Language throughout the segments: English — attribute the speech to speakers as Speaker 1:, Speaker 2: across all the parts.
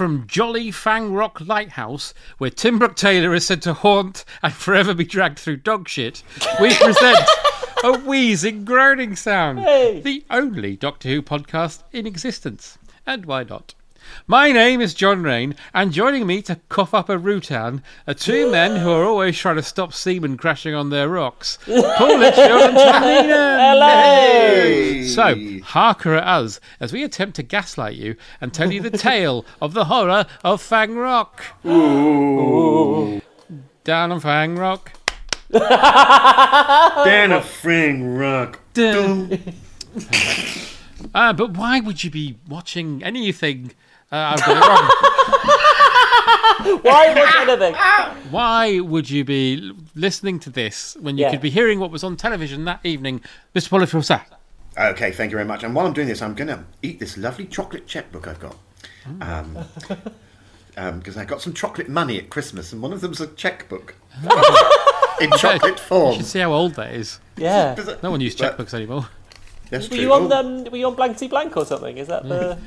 Speaker 1: From Jolly Fang Rock Lighthouse, where Tim Brooke Taylor is said to haunt and forever be dragged through dog shit, we present a wheezing groaning sound. The only Doctor Who podcast in existence. And why not? My name is John Rain, and joining me to cough up a rutan are two men who are always trying to stop seamen crashing on their rocks. Paul Litchfield and Hello! So, harker at us as we attempt to gaslight you and tell you the tale of the horror of Fang Rock. Down on Fang Rock.
Speaker 2: Down a Fang Rock.
Speaker 1: Uh, but why would you be watching anything? Uh, I've got it wrong.
Speaker 3: Why watch anything?
Speaker 1: Why would you be listening to this when you
Speaker 3: Yeah.
Speaker 1: could be hearing what was on television that evening, Mr. Polifield.
Speaker 2: Okay, thank you very much. And while I'm doing this, I'm going to eat this lovely chocolate checkbook I've got. Um, because I got some chocolate money at Christmas, and one of them's a checkbook in chocolate form.
Speaker 1: You
Speaker 2: form.
Speaker 1: should see how old that is.
Speaker 3: Yeah.
Speaker 1: No one uses
Speaker 2: But-
Speaker 1: checkbooks anymore.
Speaker 2: That's
Speaker 3: Were
Speaker 2: true.
Speaker 3: you on
Speaker 2: Oh,
Speaker 3: um, Were you on blankety blank or something? Is that the?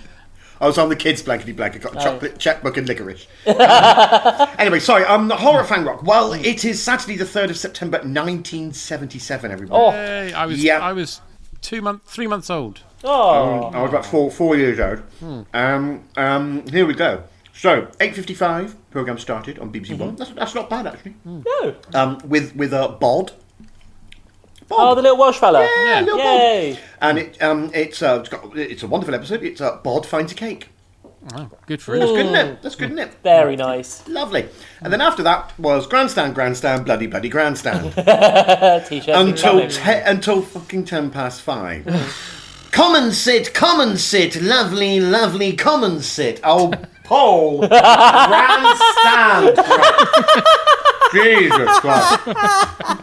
Speaker 2: I was on the kids' blankety blank. I got a
Speaker 3: Oh.
Speaker 2: chocolate checkbook and licorice. Um, anyway, sorry. Um, the horror Fang Rock. Well, it is Saturday, the third of September, 1977. Everybody.
Speaker 3: Oh.
Speaker 1: Hey, I was,
Speaker 2: Yeah.
Speaker 1: I was two month, three months old.
Speaker 3: Oh,
Speaker 2: I was about four four years old.
Speaker 3: Hmm.
Speaker 2: Um, um, here we go. So, eight fifty-five. Program started on BBC
Speaker 3: Mm-hmm.
Speaker 2: One. That's, that's not bad actually.
Speaker 3: no.
Speaker 2: Um, with with a bod. Bod.
Speaker 3: Oh, the little Welsh fella.
Speaker 2: yeah, little bod.
Speaker 3: Yay!
Speaker 2: And it um, it's uh, it's, got, it's a wonderful episode. It's uh, Bod finds a cake.
Speaker 1: Oh, good for
Speaker 2: That's
Speaker 1: it.
Speaker 2: good, isn't it? That's good, isn't it?
Speaker 3: Very nice.
Speaker 2: Lovely. And then after that was grandstand, grandstand, bloody, bloody grandstand.
Speaker 3: T-shirt
Speaker 2: until te- until fucking ten past five. come and sit, come and sit, lovely, lovely, come and sit. Oh, Paul, grandstand. Jesus Christ!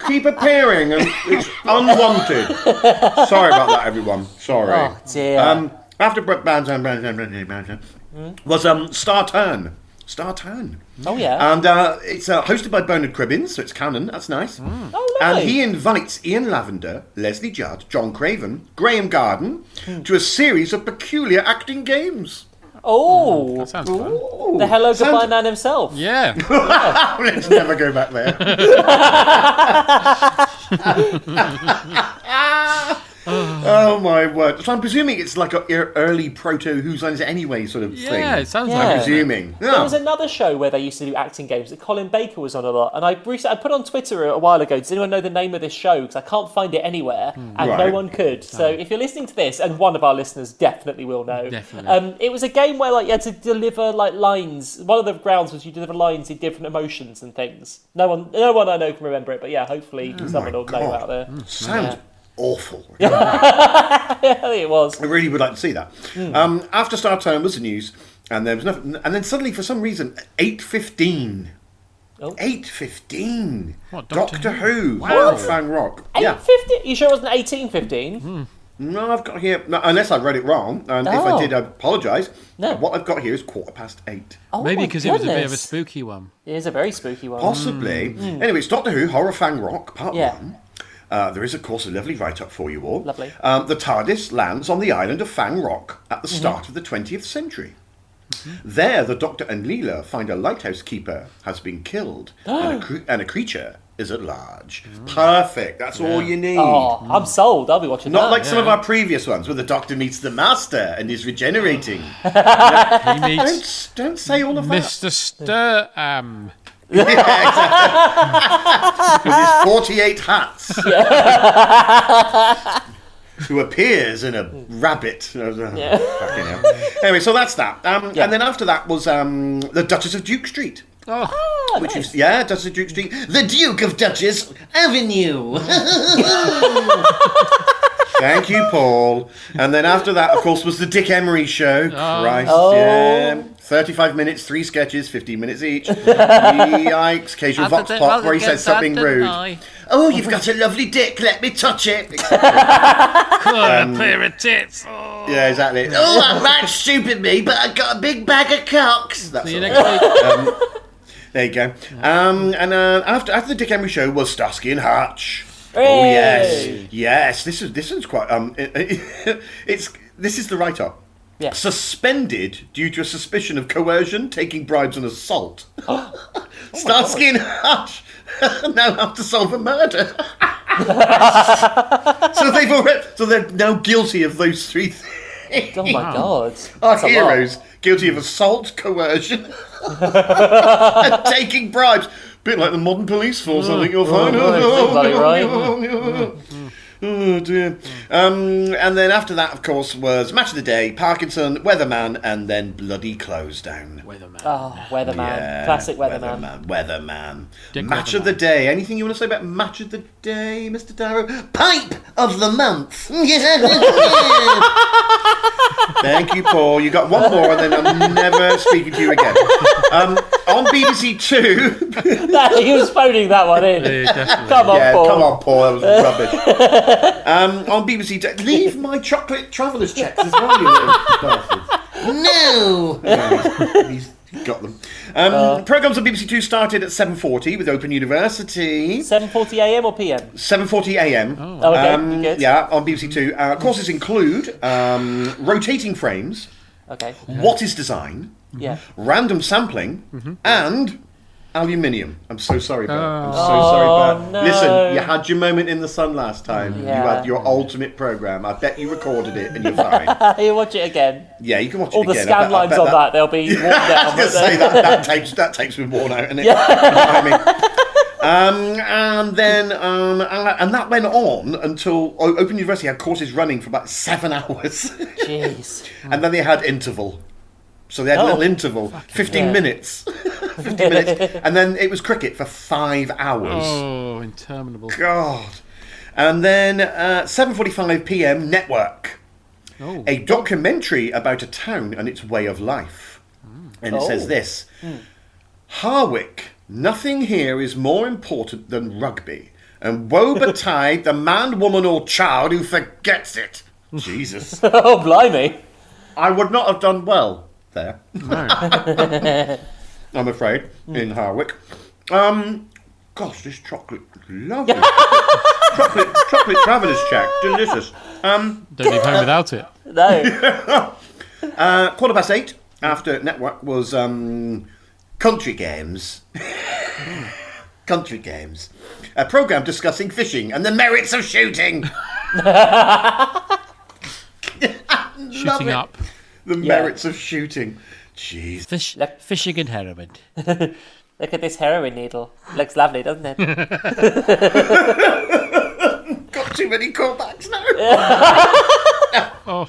Speaker 2: Keep appearing, and it's unwanted. Sorry about that, everyone. Sorry.
Speaker 3: Oh dear.
Speaker 2: Um, after Brooke Bandstand, Bandstand, Bandstand, Bandstand was um Star Turn. Star Turn.
Speaker 3: oh yeah.
Speaker 2: And uh, it's uh, hosted by Bernard Cribbins, so it's canon. That's nice.
Speaker 3: oh
Speaker 2: And he invites Ian Lavender, Leslie Judd, John Craven, Graeme Garden
Speaker 3: Hmm.
Speaker 2: to a series of peculiar acting games.
Speaker 3: Oh, mm,
Speaker 1: That sounds fun.
Speaker 3: the hello goodbye
Speaker 2: Sounds-
Speaker 3: man himself.
Speaker 1: Yeah.
Speaker 2: Let's never go back there. Oh. oh my word! So I'm presuming it's like a early proto Who's Lines It Anyway sort of thing.
Speaker 1: Yeah, it sounds
Speaker 3: Yeah.
Speaker 1: like
Speaker 2: I'm
Speaker 1: it.
Speaker 2: presuming.
Speaker 3: There
Speaker 2: Yeah.
Speaker 3: was another show where they used to do acting games that Colin Baker was on a lot, and I recently, I put on Twitter a while ago. Does anyone know the name of this show? Because I can't find it anywhere, hmm. and no
Speaker 2: Right.
Speaker 3: one could. So if you're listening to this, and one of our listeners definitely will know,
Speaker 1: Definitely.
Speaker 3: Um, it was a game where like you had to deliver like lines. One of the grounds was you deliver lines in different emotions and things. No one, no one I know can remember it, but yeah, hopefully hmm. oh someone will know
Speaker 2: God.
Speaker 3: out there. Hmm.
Speaker 2: Sounds awful.
Speaker 3: I think it was.
Speaker 2: I really would like to see that.
Speaker 3: Hmm.
Speaker 2: Um, after Star Time was the news, and there was nothing, and then suddenly, for some reason, eight fifteen.
Speaker 3: Oh.
Speaker 2: Eight fifteen.
Speaker 1: What, Doctor
Speaker 2: Doctor,
Speaker 1: Who?
Speaker 2: Who? Horror Fang Rock.
Speaker 3: Eight
Speaker 2: Yeah.
Speaker 3: fifteen. You sure it wasn't eighteen fifteen?
Speaker 2: No, I've got here. No, unless I read it wrong, and if
Speaker 3: Oh.
Speaker 2: I did, I apologise.
Speaker 3: No.
Speaker 2: What I've got here is quarter past eight.
Speaker 3: Oh
Speaker 1: Maybe because it was a bit of a spooky one.
Speaker 3: It is a very spooky one.
Speaker 2: Possibly. Anyway, it's Doctor Who Horror Fang Rock Part.
Speaker 3: Yeah.
Speaker 2: One. Uh, there is, of course, a lovely write-up for you all.
Speaker 3: Lovely.
Speaker 2: Um, the TARDIS lands on the island of Fang Rock at the
Speaker 3: Mm-hmm.
Speaker 2: start of the 20th century. There, the Doctor and Leela find a lighthouse keeper has been killed, and, a cre- and a creature is at large. Perfect. That's all you need.
Speaker 3: Oh, I'm sold. I'll be watching that.
Speaker 2: Not
Speaker 3: that.
Speaker 2: like some of our previous ones where the Doctor meets the Master and is regenerating.
Speaker 1: He meets
Speaker 2: don't, don't say all of that.
Speaker 1: Mr. Sturham.
Speaker 2: With his 48 hats. Who appears in a rabbit. Fucking hell. Anyway, so that's that. Um,
Speaker 3: Yeah.
Speaker 2: And then after that was um, the Duchess of Duke Street.
Speaker 3: Oh,
Speaker 2: Which
Speaker 3: nice.
Speaker 2: is, yeah, Duchess of Duke Street. The Duke of Duchess Avenue. Thank you, Paul. And then after that, of course, was the Dick Emery show. Christ,
Speaker 3: Oh.
Speaker 2: yeah. 35 minutes, three sketches, 15 minutes each. Yikes. Occasional vox pop where he says something rude.
Speaker 1: nine.
Speaker 2: Oh, you've got a lovely dick, let me touch it.
Speaker 1: a pair of tits. Oh.
Speaker 2: yeah, exactly. Oh, I'm right stupid me, but I've got a big bag of cocks. That's
Speaker 1: See you next week.
Speaker 2: There you go. Um, and uh, after after the Dick Emery show was Starsky and Hutch. Oh yes, yes. This is this is quite. Um, it's this is the write up.
Speaker 3: Yeah.
Speaker 2: Suspended due to a suspicion of coercion, taking bribes, and assault.
Speaker 3: Oh
Speaker 2: Starsky and Hutch now have to solve a murder. so they've already, so they're now guilty of those three things.
Speaker 3: Oh my god.
Speaker 2: Our
Speaker 3: That's a lot.
Speaker 2: heroes guilty of assault, coercion, and taking bribes. Bit like the modern police force, I think you'll oh, find.
Speaker 3: oh, bloody right.
Speaker 2: Oh dear. Um, and then after that, of course, was Match of the Day, Parkinson, Weatherman, and then Bloody Close Down.
Speaker 1: Weatherman.
Speaker 3: Oh, Weatherman.
Speaker 2: Yeah,
Speaker 3: Classic Weatherman.
Speaker 2: Weatherman. Weatherman.
Speaker 1: Dick
Speaker 2: Match of the Day. Anything you want to say about Match of the Day, Mr. Darrow? Pipe of the Month. Thank you, Paul. You got one more, and then I'm never speaking to you again. Um, on BBC Two.
Speaker 3: he was phoning that one in.
Speaker 1: Yeah.
Speaker 3: Come on,
Speaker 2: yeah,
Speaker 3: Paul.
Speaker 2: come on, Paul. That was rubbish. um, on BBC Two. Leave my chocolate traveller's checks as well, you little bastards. No. Yeah, he's, he's got them. Um, Programs on BBC Two started at 7:40 with Open University.
Speaker 3: 7:40 a.m. or p.m.
Speaker 2: 7:40 a.m.
Speaker 3: Oh, okay,
Speaker 2: Um,
Speaker 3: good.
Speaker 2: yeah, on BBC Two. Uh, courses include um, rotating frames,
Speaker 3: Okay.
Speaker 2: what is design, mm-hmm.
Speaker 3: Yeah.
Speaker 2: random sampling, mm-hmm. and aluminium. I'm so sorry, Bert. I'm so
Speaker 3: Oh,
Speaker 2: sorry, Bert.
Speaker 3: no.
Speaker 2: Listen, you had your moment in the sun last time. You
Speaker 3: Yeah.
Speaker 2: had your ultimate program. I bet you recorded it, and you're fine.
Speaker 3: you watch it again.
Speaker 2: yeah, you can watch
Speaker 3: All
Speaker 2: it
Speaker 3: the
Speaker 2: again. I
Speaker 3: scan
Speaker 2: bet- I
Speaker 3: lines
Speaker 2: bet
Speaker 3: on that, they'll be worn
Speaker 2: I was
Speaker 3: down.
Speaker 2: going to say that, that tapes that been worn out, isn't it? I mean, um, and then um, and, and that went on until Open University had courses running for about seven hours,
Speaker 3: Jeez.
Speaker 2: and then they had interval. So they had a
Speaker 3: Oh.
Speaker 2: little interval, fifteen
Speaker 3: yeah.
Speaker 2: minutes, fifteen minutes, and then it was cricket for five hours.
Speaker 1: Oh, interminable.
Speaker 2: God. And then uh, 7:45 p.m. Network,
Speaker 1: Oh.
Speaker 2: a documentary about a town and its way of life, and it says
Speaker 3: Oh.
Speaker 2: this: Harwick, nothing here is more important than rugby, and woe betide the man, woman, or child who forgets it. Jesus,
Speaker 3: oh, blimey.
Speaker 2: I would not have done well there.
Speaker 1: No.
Speaker 2: I'm afraid in Harwick. Um, gosh, this chocolate, lovely. chocolate, chocolate traveller's check, delicious. Um,
Speaker 1: Don't leave home without it.
Speaker 3: No.
Speaker 2: uh, quarter past eight after network was um, country games. country games, a program discussing fishing and the merits of shooting. Love
Speaker 1: Shooting
Speaker 2: it.
Speaker 1: up.
Speaker 2: The
Speaker 3: Yeah.
Speaker 2: merits of shooting. Jeez.
Speaker 1: Fish, fishing and heroin.
Speaker 3: Look at this heroin needle. Looks lovely, doesn't it?
Speaker 2: Got too many callbacks now.
Speaker 1: Oh,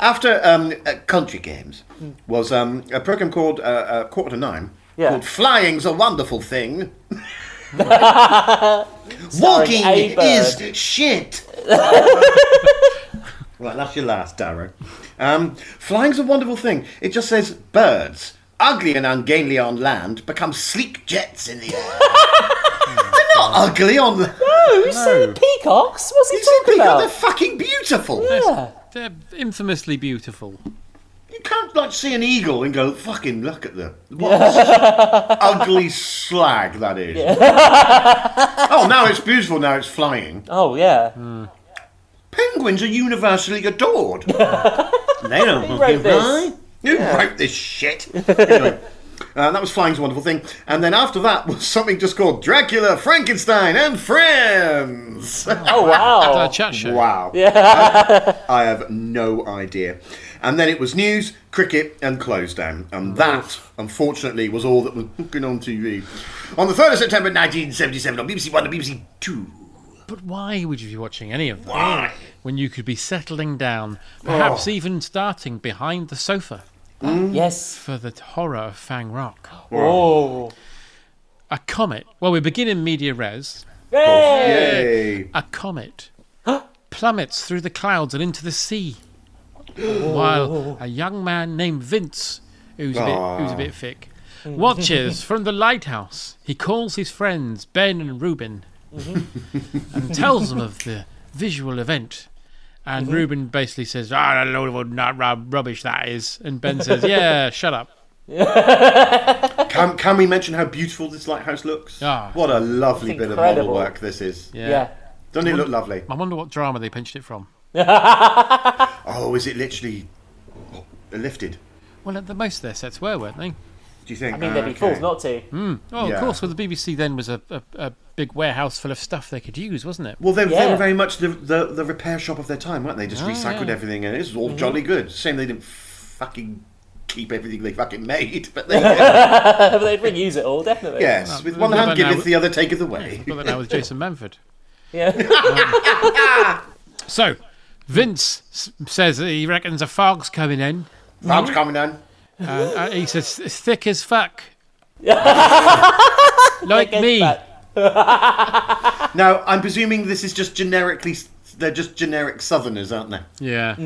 Speaker 2: After um, uh, country games was um, a program called uh, uh, Quarter to Nine
Speaker 3: Yeah.
Speaker 2: called "Flying's a Wonderful Thing." Walking
Speaker 3: A Bird.
Speaker 2: is shit. right, that's your last, Darrow. Um, flying's a wonderful thing. It just says birds, ugly and ungainly on land, become sleek jets in the air. They're not ugly on land.
Speaker 3: Who's saying peacocks? What's he
Speaker 2: You see,
Speaker 3: talking about?
Speaker 2: They're fucking beautiful.
Speaker 3: Yeah.
Speaker 1: They're infamously beautiful.
Speaker 2: You can't like see an eagle and go, "Fucking look at them! what ugly slag that is." oh, now it's beautiful. Now it's flying.
Speaker 3: Oh, yeah. Hmm.
Speaker 2: Penguins are universally adored. they don't
Speaker 3: Who
Speaker 2: fucking
Speaker 3: wrote this?
Speaker 2: fly. Who wrote this shit? Anyway, Uh, that was Flying's Wonderful Thing. And then after that was something just called Dracula, Frankenstein, and Friends.
Speaker 3: Oh wow!
Speaker 1: That chat show.
Speaker 2: wow. Yeah. I, I have no idea. And then it was news, cricket, and close down. And that, unfortunately, was all that was booking on TV. On the 3rd of September 1977 on BBC One and BBC Two.
Speaker 1: But why would you be watching any of that?
Speaker 2: Why?
Speaker 1: When you could be settling down, perhaps even starting behind the sofa Mm.
Speaker 3: yes.
Speaker 1: for the horror of Fang Rock.
Speaker 3: Oh.
Speaker 1: A comet. Well, we begin in media res.
Speaker 2: Yay.
Speaker 1: A comet plummets through the clouds and into the sea, oh. while a young man named Vince, who's a bit, who's a bit thick, watches from the lighthouse. He calls his friends Ben and Reuben mm-hmm. and tells them of the visual event. And Reuben basically says, "Ah, a load of not rub- rubbish that is." And Ben says, "Yeah, shut up."
Speaker 2: Can, can we mention how beautiful this lighthouse looks?
Speaker 1: Ah.
Speaker 2: What a lovely bit of model work this is.
Speaker 1: Yeah.
Speaker 3: Yeah.
Speaker 2: Doesn't it look lovely?
Speaker 1: I wonder what drama they pinched it from.
Speaker 2: Oh, is it literally lifted?
Speaker 1: Well, at the most of their sets were, weren't they?
Speaker 2: Do you think?
Speaker 3: I mean, they'd be ah,
Speaker 2: Okay.
Speaker 3: fools not to.
Speaker 1: Oh,
Speaker 2: Yeah.
Speaker 1: of course. Well, the BBC then was a, a, a big warehouse full of stuff they could use, wasn't it?
Speaker 2: Well, they, they were very much the, the the repair shop of their time, weren't they? Just
Speaker 1: Oh,
Speaker 2: recycled
Speaker 1: yeah.
Speaker 2: everything, and it was all
Speaker 3: Mm-hmm.
Speaker 2: jolly good. Shame they didn't fucking keep everything they fucking made, but they did.
Speaker 3: but they'd reuse it all, definitely.
Speaker 2: yes, with one hand
Speaker 1: but now-
Speaker 2: giveth, the other taketh away.
Speaker 1: Got that now with Jason Manford.
Speaker 3: Yeah.
Speaker 1: Um, so, Vince says that he reckons a fog's coming in.
Speaker 2: Fog's mm-hmm. coming on.
Speaker 1: Uh, uh, he says it's thick as fuck. like me.
Speaker 2: Now, I'm presuming this is just generically. They're just generic Southerners, aren't they?
Speaker 1: Yeah.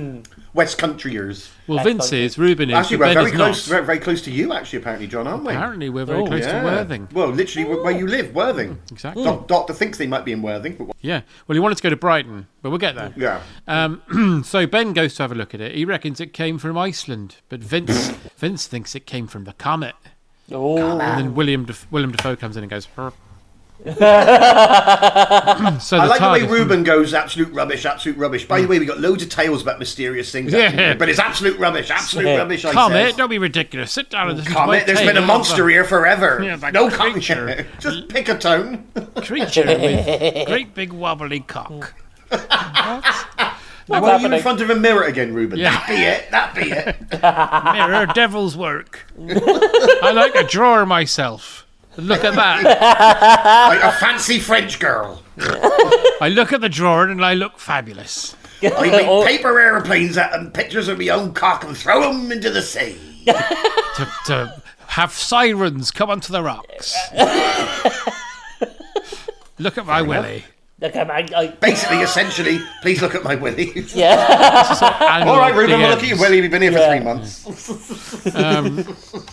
Speaker 2: West Countryers.
Speaker 1: Well,
Speaker 3: That's
Speaker 1: Vince
Speaker 3: funny.
Speaker 1: is. Reuben is.
Speaker 2: Actually, we're
Speaker 1: Ben
Speaker 2: very close.
Speaker 1: not.
Speaker 2: Very, very close to you, actually. Apparently, John, aren't we?
Speaker 1: Apparently, we're very
Speaker 2: Oh,
Speaker 1: close
Speaker 2: yeah.
Speaker 1: to Worthing.
Speaker 2: Well, literally, where you live, Worthing.
Speaker 1: Exactly.
Speaker 2: Doc- Doctor thinks they might be in Worthing, but
Speaker 1: Yeah. Well, he wanted to go to Brighton, but we'll get there.
Speaker 2: yeah.
Speaker 1: Um, so Ben goes to have a look at it. He reckons it came from Iceland, but Vince Vince thinks it came from the comet.
Speaker 3: Oh.
Speaker 1: And then William Def- William Defoe comes in and goes. "Huh." so the
Speaker 2: I like the way
Speaker 1: TARDIS-
Speaker 2: Reuben goes absolute rubbish, absolute rubbish. By the hmm. way, we got loads of tales about mysterious things, happening,
Speaker 1: Yeah.
Speaker 2: but it's absolute rubbish, absolute
Speaker 3: Yeah.
Speaker 2: rubbish. I
Speaker 1: Comet,
Speaker 2: says.
Speaker 1: don't be ridiculous. Sit down and listen to my
Speaker 2: Comet, there's been a monster here forever.
Speaker 1: Yeah, like
Speaker 2: no
Speaker 1: creature.
Speaker 2: creature. Just pick a tone.
Speaker 1: a creature with great big wobbly cock.
Speaker 3: What's
Speaker 2: Why are you in front of a mirror again, Reuben?
Speaker 1: Yeah.
Speaker 2: That be it. That be it.
Speaker 1: Mirror, devil's work. I like a drawer myself. Look at that.
Speaker 2: like a fancy French girl.
Speaker 1: I look at the drawer and I look fabulous.
Speaker 2: I make
Speaker 3: Oh.
Speaker 2: paper aeroplanes out and pictures of my own cock and throw them into the sea.
Speaker 1: To, to have sirens come onto the rocks. look at my willy.
Speaker 3: Look, I, I, I,
Speaker 2: Basically, essentially, please look at my willy.
Speaker 3: yeah.
Speaker 2: All right, Reuben, we'll look at your willy. We've been here for three months.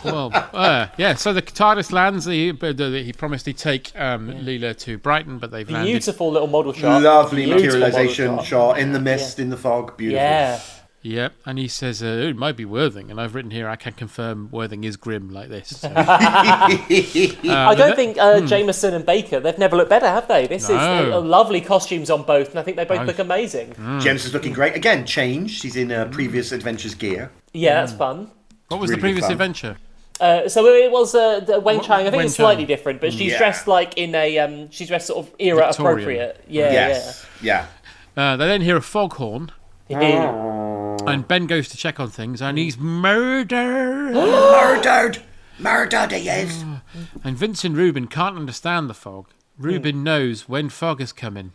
Speaker 1: Well, uh, yeah. So the TARDIS lands. He, he promised he'd take um, Leela to Brighton, but they've landed.
Speaker 3: Beautiful little model shot.
Speaker 2: Lovely
Speaker 3: Beautiful
Speaker 2: materialization
Speaker 3: model
Speaker 2: shot in the mist, in the fog. Beautiful.
Speaker 3: Yeah.
Speaker 1: Yep. And he says uh, it might be Worthing, and I've written here I can confirm Worthing is grim like this. So.
Speaker 3: I don't think uh, Jameson and Baker, they've never looked better, have they? This
Speaker 1: No.
Speaker 3: is uh, lovely costumes on both, and I think they both
Speaker 1: Nice.
Speaker 3: look amazing.
Speaker 2: James is looking great. Again, changed. She's in uh, previous adventures gear.
Speaker 3: Yeah, that's fun.
Speaker 1: what was
Speaker 2: Really
Speaker 1: the previous
Speaker 2: fun.
Speaker 1: adventure?
Speaker 3: Uh, so it was uh, the Weng Chiang. I think
Speaker 1: Wen
Speaker 3: it's slightly
Speaker 1: Chang.
Speaker 3: different, but she's
Speaker 2: Yeah.
Speaker 3: dressed like in a um, she's dressed sort of era
Speaker 1: Victorian.
Speaker 3: appropriate. Yeah,
Speaker 2: Yes. Yeah.
Speaker 1: Uh, they then hear a foghorn,
Speaker 3: yeah.
Speaker 1: And Ben goes to check on things, and he's murdered.
Speaker 2: Murdered. Murdered he is.
Speaker 1: and Vince and Reuben can't understand the fog. Reuben hmm. knows when fog is coming.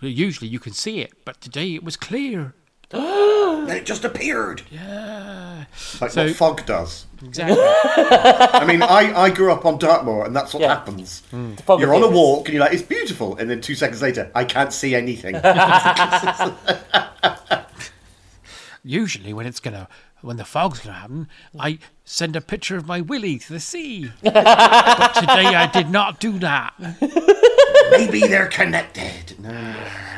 Speaker 1: But usually you can see it, but today it was clear.
Speaker 2: Then it just appeared.
Speaker 1: Yeah.
Speaker 2: Like
Speaker 1: So-
Speaker 2: what fog does.
Speaker 1: Exactly.
Speaker 2: I mean, I, I grew up on Dartmoor, and that's what
Speaker 3: Yeah.
Speaker 2: happens.
Speaker 3: The fog
Speaker 2: You're on a
Speaker 3: appears.
Speaker 2: walk, and you're like, it's beautiful. And then two seconds later, I can't see anything.
Speaker 1: Usually when it's gonna when the fog's gonna happen, I send a picture of my willy to the sea. but today I did not do that.
Speaker 2: Maybe they're connected. No, no,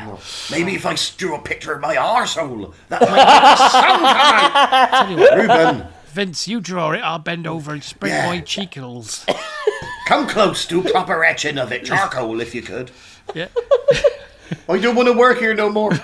Speaker 2: no. Maybe if I drew a picture of my arsehole, that might make the sun come out. Reuben,
Speaker 1: Vince, you draw it, I'll bend over and spread
Speaker 2: Yeah.
Speaker 1: my cheekles.
Speaker 2: come close to proper etching of it. Charcoal, if you could.
Speaker 1: Yeah.
Speaker 2: I don't want to work here no more.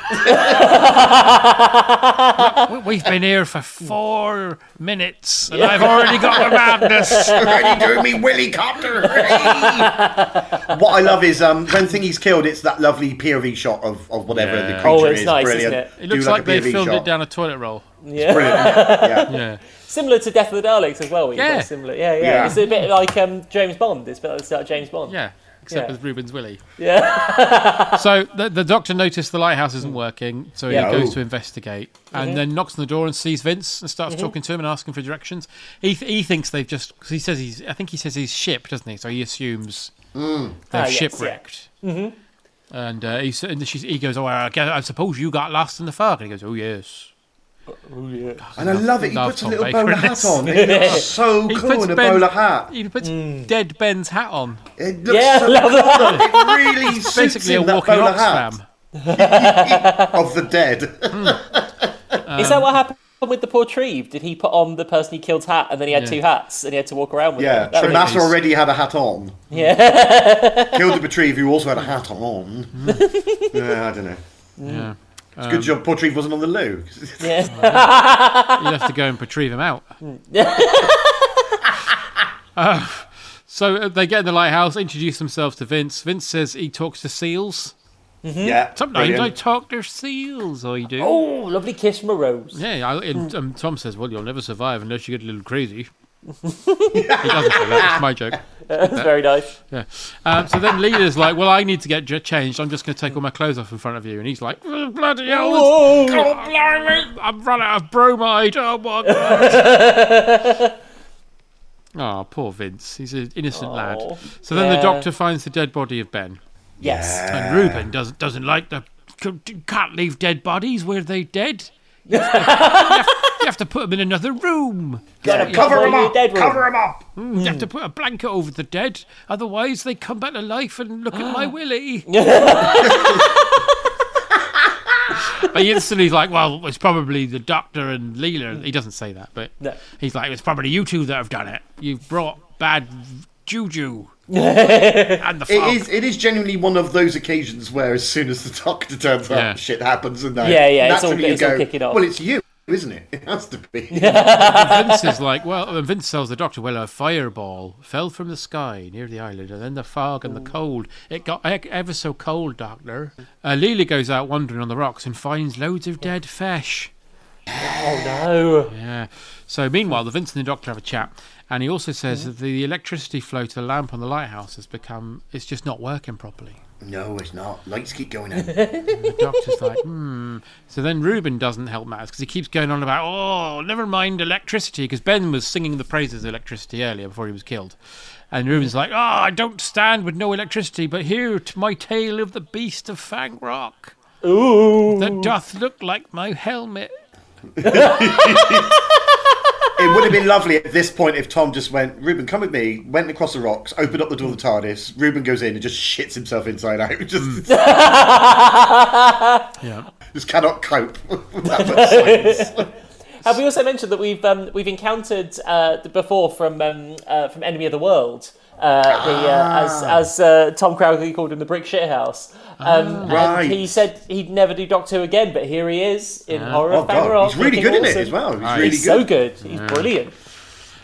Speaker 1: We- We've been here for four minutes, and I've already got the madness.
Speaker 2: Already doing me willy copter. what I love is um, when Thingy's killed, it's that lovely POV shot of, of whatever
Speaker 1: Yeah.
Speaker 2: the creature
Speaker 3: Oh, it's
Speaker 2: is.
Speaker 3: nice,
Speaker 2: Brilliant.
Speaker 3: isn't it?
Speaker 1: It looks
Speaker 2: Do
Speaker 1: like, they filmed
Speaker 2: shot.
Speaker 1: it down a toilet roll.
Speaker 3: Yeah.
Speaker 2: Brilliant. Yeah.
Speaker 1: Yeah.
Speaker 3: Similar to Death of the Daleks as well. where got
Speaker 1: Yeah.
Speaker 3: Similar. Yeah, yeah,
Speaker 2: Yeah.
Speaker 3: It's a bit like um, James Bond. It's a bit like James Bond.
Speaker 1: Yeah. Except
Speaker 3: Yeah.
Speaker 1: with Reubens Willie.
Speaker 3: Yeah.
Speaker 1: So the, the doctor noticed the lighthouse isn't working, so he goes
Speaker 2: Oh.
Speaker 1: to investigate, and then knocks on the door and sees Vince and starts talking to him and asking for directions. He th- he thinks they've just because he says he's I think he says he's ship, doesn't he? So he assumes they've
Speaker 3: Ah, yes,
Speaker 1: shipwrecked. Mm-hmm. And uh, he, and she's, he goes, "Oh, I, guess, I suppose you got lost in the fog." And he goes, "Oh yes."
Speaker 2: Oh, and I love it. He
Speaker 1: Love
Speaker 2: puts a little
Speaker 1: Baker
Speaker 2: bowler hat on. It looks so
Speaker 1: He
Speaker 2: cool
Speaker 1: puts
Speaker 2: in a
Speaker 1: Ben-
Speaker 2: bowler hat.
Speaker 1: He puts mm. dead Ben's hat on.
Speaker 2: It looks
Speaker 3: Yeah, I
Speaker 2: so
Speaker 3: love that.
Speaker 2: cool. It really suits
Speaker 1: Basically a
Speaker 2: him, that
Speaker 1: walking
Speaker 2: bowler
Speaker 1: ox
Speaker 2: hat of the dead.
Speaker 3: Is that what happened with the Portreeve? Did he put on the person he killed's hat and then he had
Speaker 1: Yeah.
Speaker 3: two hats and he had to walk around with
Speaker 2: yeah,
Speaker 3: them? That
Speaker 2: the master already had a hat on.
Speaker 3: Yeah.
Speaker 2: Killed the Retrieve, who also had a hat on. yeah, I don't know.
Speaker 1: Yeah.
Speaker 2: It's a good job Portreeve wasn't on the loo.
Speaker 3: yeah.
Speaker 1: You'll have to go and retrieve him out.
Speaker 3: Mm.
Speaker 1: Uh, so uh, they get in the lighthouse, introduce themselves to Vince. Vince says he talks to seals.
Speaker 2: yeah,
Speaker 1: Sometimes I
Speaker 2: brilliant.
Speaker 1: talk to seals, I do.
Speaker 3: Oh, lovely kiss from a rose.
Speaker 1: Yeah, I, and um, Tom says, "Well, you'll never survive unless you get a little crazy." he doesn't say that. It's my joke.
Speaker 3: That's very nice.
Speaker 1: Yeah. Um, so then Leela's like, "Well, I need to get j- changed. I'm just going to take all my clothes off in front of you." And he's like, "Oh, "Bloody hell! Oh, blimey, I've run out of bromide. Oh my god!" Oh, poor Vince. He's an innocent lad.
Speaker 3: Oh,
Speaker 1: So then the doctor finds the dead body of Ben,
Speaker 3: Yes.
Speaker 1: and Reuben doesn't doesn't like the can't leave dead bodies where they dead. You have, to, you have- you have to put them in another room.
Speaker 3: Gotta
Speaker 2: Cover
Speaker 3: them in
Speaker 2: up!
Speaker 3: dead.
Speaker 2: Cover him up!
Speaker 1: You have to hmm. put a blanket over the dead, otherwise they come back to life and look at my willy. but he instantly like, well, it's probably the doctor and Leela. He doesn't say that, but
Speaker 3: No.
Speaker 1: he's like, it's probably you two that have done it. You've brought bad juju and the
Speaker 2: It
Speaker 1: fog.
Speaker 2: is, it is genuinely one of those occasions where, as soon as the doctor turns
Speaker 1: Yeah.
Speaker 2: up, shit happens, and that
Speaker 3: Yeah, yeah, it's all-
Speaker 2: naturally you
Speaker 3: it's all
Speaker 2: go,
Speaker 3: kicking off.
Speaker 2: Well, it's you, isn't it? It has to be.
Speaker 1: Vince is like, well, Vince tells the doctor, well, a fireball fell from the sky near the island, and then the fog and the cold. It got e- ever so cold, doctor. Uh, Leela goes out wandering on the rocks and finds loads of dead fish.
Speaker 3: Oh no.
Speaker 1: Yeah. So meanwhile, the Vince and the doctor have a chat, and he also says that the electricity flow to the lamp on the lighthouse has become, it's just not working properly.
Speaker 2: No, it's not. Lights keep going out.
Speaker 1: The doctor's like, hmm. So then Reuben doesn't help matters because he keeps going on about, oh, never mind electricity, because Ben was singing the praises of electricity earlier before he was killed. And Reuben's like, oh, I don't stand with no electricity, but here to my tale of the beast of Fang Rock
Speaker 3: Ooh.
Speaker 1: that doth look like my helmet.
Speaker 2: It would have been lovely at this point if Tom just went, Reuben, come with me, went across the rocks, opened up the door of the TARDIS, Reuben goes in and just shits himself inside out. Just,
Speaker 1: Yeah.
Speaker 2: just cannot cope with that much science.
Speaker 3: Have we also mentioned that we've um, we've encountered uh, before from um, uh, from Enemy of the World, uh, the, uh, as as uh, Tom Crowley called him the brick shit house. Um,
Speaker 2: Right.
Speaker 3: And he said he'd never do Doctor Who again, but here he is in Horror
Speaker 2: Oh,
Speaker 3: of Fang
Speaker 2: God, he's really
Speaker 3: looking
Speaker 2: good in it
Speaker 3: awesome.
Speaker 2: as well. He's
Speaker 1: Right.
Speaker 2: really
Speaker 3: He's
Speaker 2: good.
Speaker 3: so good. He's brilliant.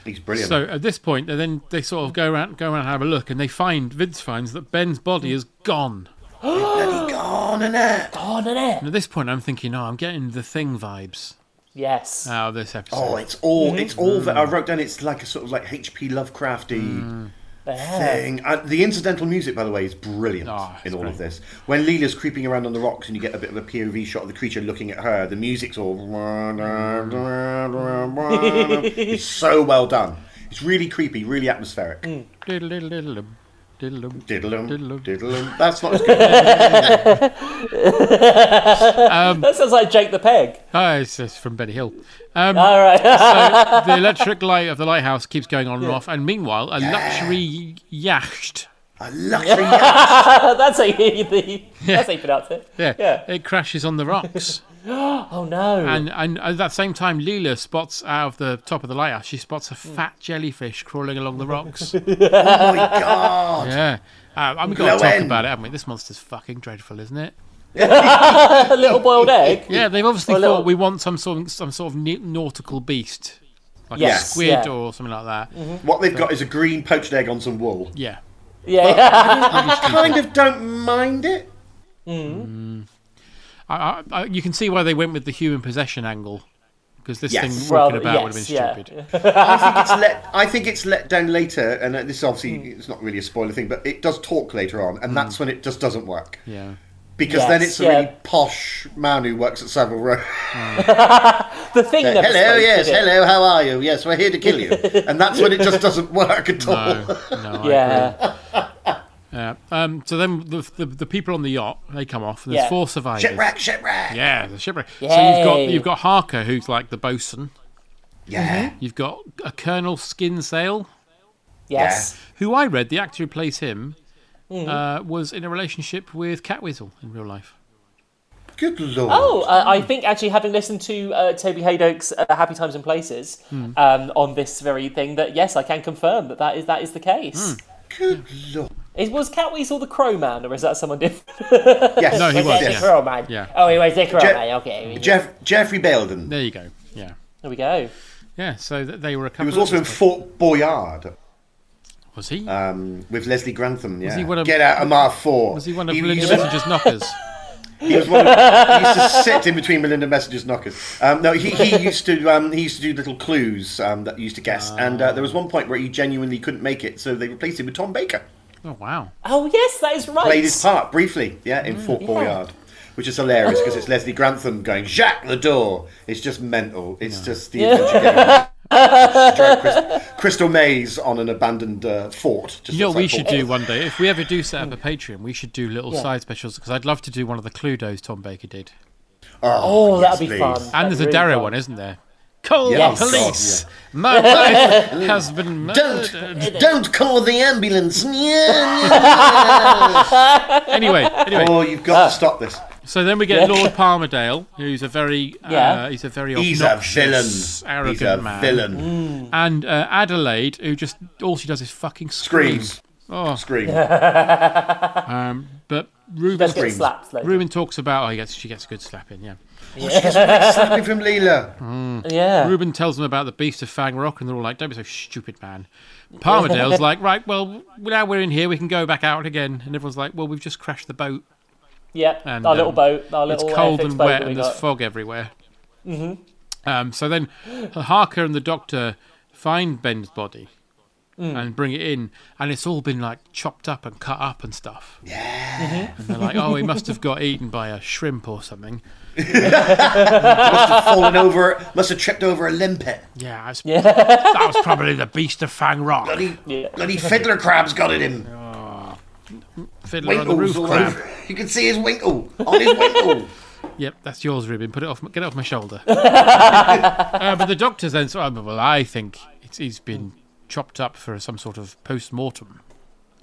Speaker 2: He's brilliant.
Speaker 1: So at this point, and then they sort of go around, go around and have a look, and they find Vince finds that Ben's body is gone.
Speaker 2: Bloody gone, innit?
Speaker 3: Oh, no, no.
Speaker 1: And at this point, I'm thinking, oh, I'm getting the Thing vibes
Speaker 3: Yes.
Speaker 1: out of this episode.
Speaker 2: Oh, it's all, it's all that I wrote down. It's like a sort of like H.P. Lovecrafty
Speaker 3: Yeah.
Speaker 2: Thing. And the incidental music, by the way, is brilliant
Speaker 1: Oh, it's
Speaker 2: in all of this. When Leela's creeping around on the rocks and you get a bit of a POV shot of the creature looking at her, the music's all. Mm. it's so well done. It's really creepy, really atmospheric. Mm.
Speaker 1: Diddle, diddle, diddle, dum, diddle, dum.
Speaker 2: Diddle-um,
Speaker 1: Diddle-um.
Speaker 2: diddle-um. That's not as good.
Speaker 3: That sounds like Jake the Peg.
Speaker 1: Oh, it's, it's from Benny Hill. Um,
Speaker 3: All right.
Speaker 1: so the electric light of the lighthouse keeps going on and off, and meanwhile, a luxury yacht,
Speaker 2: A luxury yacht.
Speaker 3: that's how you, the, that's how you pronounce it.
Speaker 1: yeah,
Speaker 3: Yeah.
Speaker 1: it crashes on the rocks.
Speaker 3: Oh no.
Speaker 1: and, and at that same time, Leela spots out of the top of the lighthouse, she spots a fat jellyfish crawling along the rocks.
Speaker 2: Oh my god.
Speaker 1: yeah. Uh, and we've got to talk
Speaker 2: Glowen.
Speaker 1: about it, haven't we? This monster's fucking dreadful, isn't it?
Speaker 3: a little boiled egg.
Speaker 1: Yeah, they've obviously
Speaker 3: Or
Speaker 1: thought
Speaker 3: little-
Speaker 1: we want some sort of some sort of nautical beast, like a squid
Speaker 3: yeah.
Speaker 1: or something like that.
Speaker 2: What they've got is a green poached egg on some wool.
Speaker 1: Yeah.
Speaker 3: Yeah, yeah.
Speaker 2: I kind of don't mind it. Mm. Mm.
Speaker 1: I, I, I, you can see why they went with the human possession angle because this
Speaker 2: Yes.
Speaker 1: thing
Speaker 3: Well,
Speaker 1: walking about would have
Speaker 3: yes,
Speaker 1: been
Speaker 3: yeah.
Speaker 1: stupid.
Speaker 2: I think it's let. I think it's let down later, and uh, this obviously mm. it's not really a spoiler thing, but it does talk later on, and that's when it just doesn't work
Speaker 1: Yeah.
Speaker 2: Because then it's a
Speaker 3: yeah.
Speaker 2: really posh man who works at Savile Row.
Speaker 3: The thing never
Speaker 2: hello, yes, hello, how are you? Yes, we're here to kill you, and that's when it just doesn't work at all.
Speaker 1: No, no,
Speaker 3: Yeah,
Speaker 1: Yeah. Um, so then the, the the people on the yacht they come off. And there's
Speaker 3: Yeah.
Speaker 1: four survivors.
Speaker 2: Shipwreck, shipwreck.
Speaker 1: Yeah, the shipwreck. So you've got you've got Harker who's like the bosun.
Speaker 2: Yeah.
Speaker 1: You've got a Colonel Skinsale,
Speaker 3: yes.
Speaker 1: who I read the actor who plays him
Speaker 3: Mm.
Speaker 1: uh, was in a relationship with Catweazle in real life.
Speaker 2: Good lord.
Speaker 3: Oh, uh, I think actually having listened to uh, Toby Hadoke's uh, Happy Times and Places
Speaker 1: Hmm.
Speaker 3: um, on this very thing, that yes, I can confirm that that is that is the case.
Speaker 2: Good lord.
Speaker 3: Is, was Catweazle the Crow Man, or is that someone different?
Speaker 2: Yes.
Speaker 1: No, he
Speaker 3: Was
Speaker 1: was,
Speaker 3: it
Speaker 1: yeah.
Speaker 3: the Crow Man?
Speaker 1: Yeah.
Speaker 3: Oh, he was the Crow
Speaker 2: Je-
Speaker 3: Man. Okay.
Speaker 2: Jeff, Geoffrey Bayldon.
Speaker 1: There you go. Yeah,
Speaker 3: There we go.
Speaker 1: yeah. So th- they were a couple.
Speaker 2: He was also in Fort Boyard
Speaker 1: Was he?
Speaker 2: um, with Leslie Grantham. Yeah.
Speaker 1: Was he one of-
Speaker 2: Get out of my four.
Speaker 1: was he one of
Speaker 2: he,
Speaker 1: Melinda Messenger's knockers?
Speaker 2: He was one of, he used to sit in between Melinda Messenger's knockers. Um, no, he, he used to um, he used to do little clues um, that he used to guess, and uh, there was one point where he genuinely couldn't make it, so they replaced him with Tom Baker.
Speaker 1: Oh wow.
Speaker 3: Oh yes, that is right.
Speaker 2: Played his part briefly, yeah,
Speaker 1: Mm,
Speaker 2: in Fort Boyard, which is hilarious because it's Leslie Grantham going Jacques the door. It's just mental. It's just the adventure game. Drag Chris- Crystal Maze on an abandoned uh, fort. Just
Speaker 1: You know what
Speaker 2: outside
Speaker 1: we should
Speaker 2: Fort-
Speaker 1: do one day? If we ever do set up a Patreon, we should do little
Speaker 3: Yeah.
Speaker 1: side specials because I'd love to do one of the Cluedos Tom Baker did.
Speaker 3: Oh,
Speaker 2: yes,
Speaker 3: that'd be
Speaker 2: please.
Speaker 3: fun.
Speaker 1: And
Speaker 3: That'd
Speaker 1: there's
Speaker 3: be
Speaker 1: a
Speaker 3: really
Speaker 1: Darrow
Speaker 3: fun.
Speaker 1: one, isn't there? Call
Speaker 3: Yes.
Speaker 1: the police. My wife has been murdered.
Speaker 2: Don't, don't call the ambulance.
Speaker 1: Anyway, anyway.
Speaker 2: oh, you've got to stop this.
Speaker 1: So then we get
Speaker 3: Yeah.
Speaker 1: Lord Palmerdale, who's a very, uh,
Speaker 3: Yeah.
Speaker 1: he's a very
Speaker 2: He's a villain.
Speaker 1: arrogant
Speaker 2: He's a
Speaker 1: man,
Speaker 2: villain.
Speaker 1: and uh, Adelaide, who just all she does is fucking scream.
Speaker 2: Screams.
Speaker 1: Oh,
Speaker 2: Scream.
Speaker 1: um, but Reuben,
Speaker 3: Let's
Speaker 2: Screams.
Speaker 1: Reuben talks about, oh, he gets, she gets a good slapping, yeah. Yeah.
Speaker 2: she gets a slapping from Leela.
Speaker 3: Yeah.
Speaker 1: Reuben tells them about the Beast of Fang Rock, and they're all like, "Don't be so stupid, man." Palmerdale's like, "Right, well, now we're in here, we can go back out again." And everyone's like, "Well, we've just crashed the boat,
Speaker 3: Yeah.
Speaker 1: and
Speaker 3: our little
Speaker 1: um,
Speaker 3: boat. Our
Speaker 1: it's
Speaker 3: little
Speaker 1: cold and
Speaker 3: boat
Speaker 1: wet,
Speaker 3: that we
Speaker 1: and there's
Speaker 3: got.
Speaker 1: fog everywhere." Mm-hmm. Um, so then Harker and the Doctor find Ben's body.
Speaker 3: Mm.
Speaker 1: And bring it in, and it's all been like chopped up and cut up and stuff.
Speaker 2: Yeah.
Speaker 1: And they're like, "Oh, he must have got eaten by a shrimp or something."
Speaker 2: Must have fallen over. Must have tripped over a limpet.
Speaker 1: Yeah, that's-
Speaker 3: Yeah.
Speaker 1: that was probably the Beast of Fang Rock.
Speaker 2: Bloody,
Speaker 3: Yeah.
Speaker 2: bloody fiddler crab's got it in.
Speaker 1: Fiddler on the roof crab.
Speaker 2: over. You can see his winkle on his winkle.
Speaker 1: Yep, that's yours, Reuben. Put it off. Get it off my shoulder. uh, but the doctor's then sort of, well, I think it's, he's been chopped up for some sort of post mortem.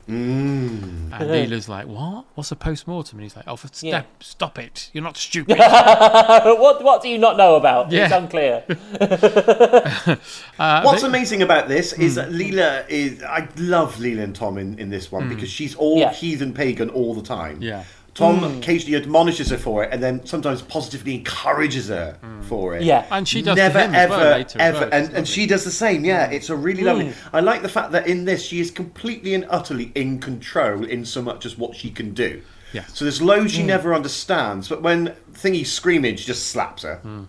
Speaker 1: Mm. And Leela's like, "What? What's a post mortem?" And he's like, "Oh, for step,
Speaker 3: Yeah.
Speaker 1: stop it! You're not stupid."
Speaker 3: what What do you not know about? It's
Speaker 1: Yeah.
Speaker 3: unclear.
Speaker 2: What's amazing about this is
Speaker 1: Hmm.
Speaker 2: that Leela is. I love Leela and Tom in, in this one because she's all
Speaker 3: Yeah.
Speaker 2: heathen pagan all the time.
Speaker 1: Yeah.
Speaker 2: Tom occasionally admonishes her for it, and then sometimes positively encourages her for it.
Speaker 3: Yeah.
Speaker 1: and she does
Speaker 2: Never
Speaker 1: him
Speaker 2: ever
Speaker 1: well later.
Speaker 2: ever,
Speaker 1: well,
Speaker 2: and, and she does the same. Yeah, it's a really lovely.
Speaker 3: Mm.
Speaker 2: I like the fact that in this she is completely and utterly in control in so much as what she can do.
Speaker 1: Yeah.
Speaker 2: So there's loads
Speaker 3: Mm.
Speaker 2: she never understands, but when Thingy's screaming, she just slaps her.
Speaker 1: Hmm.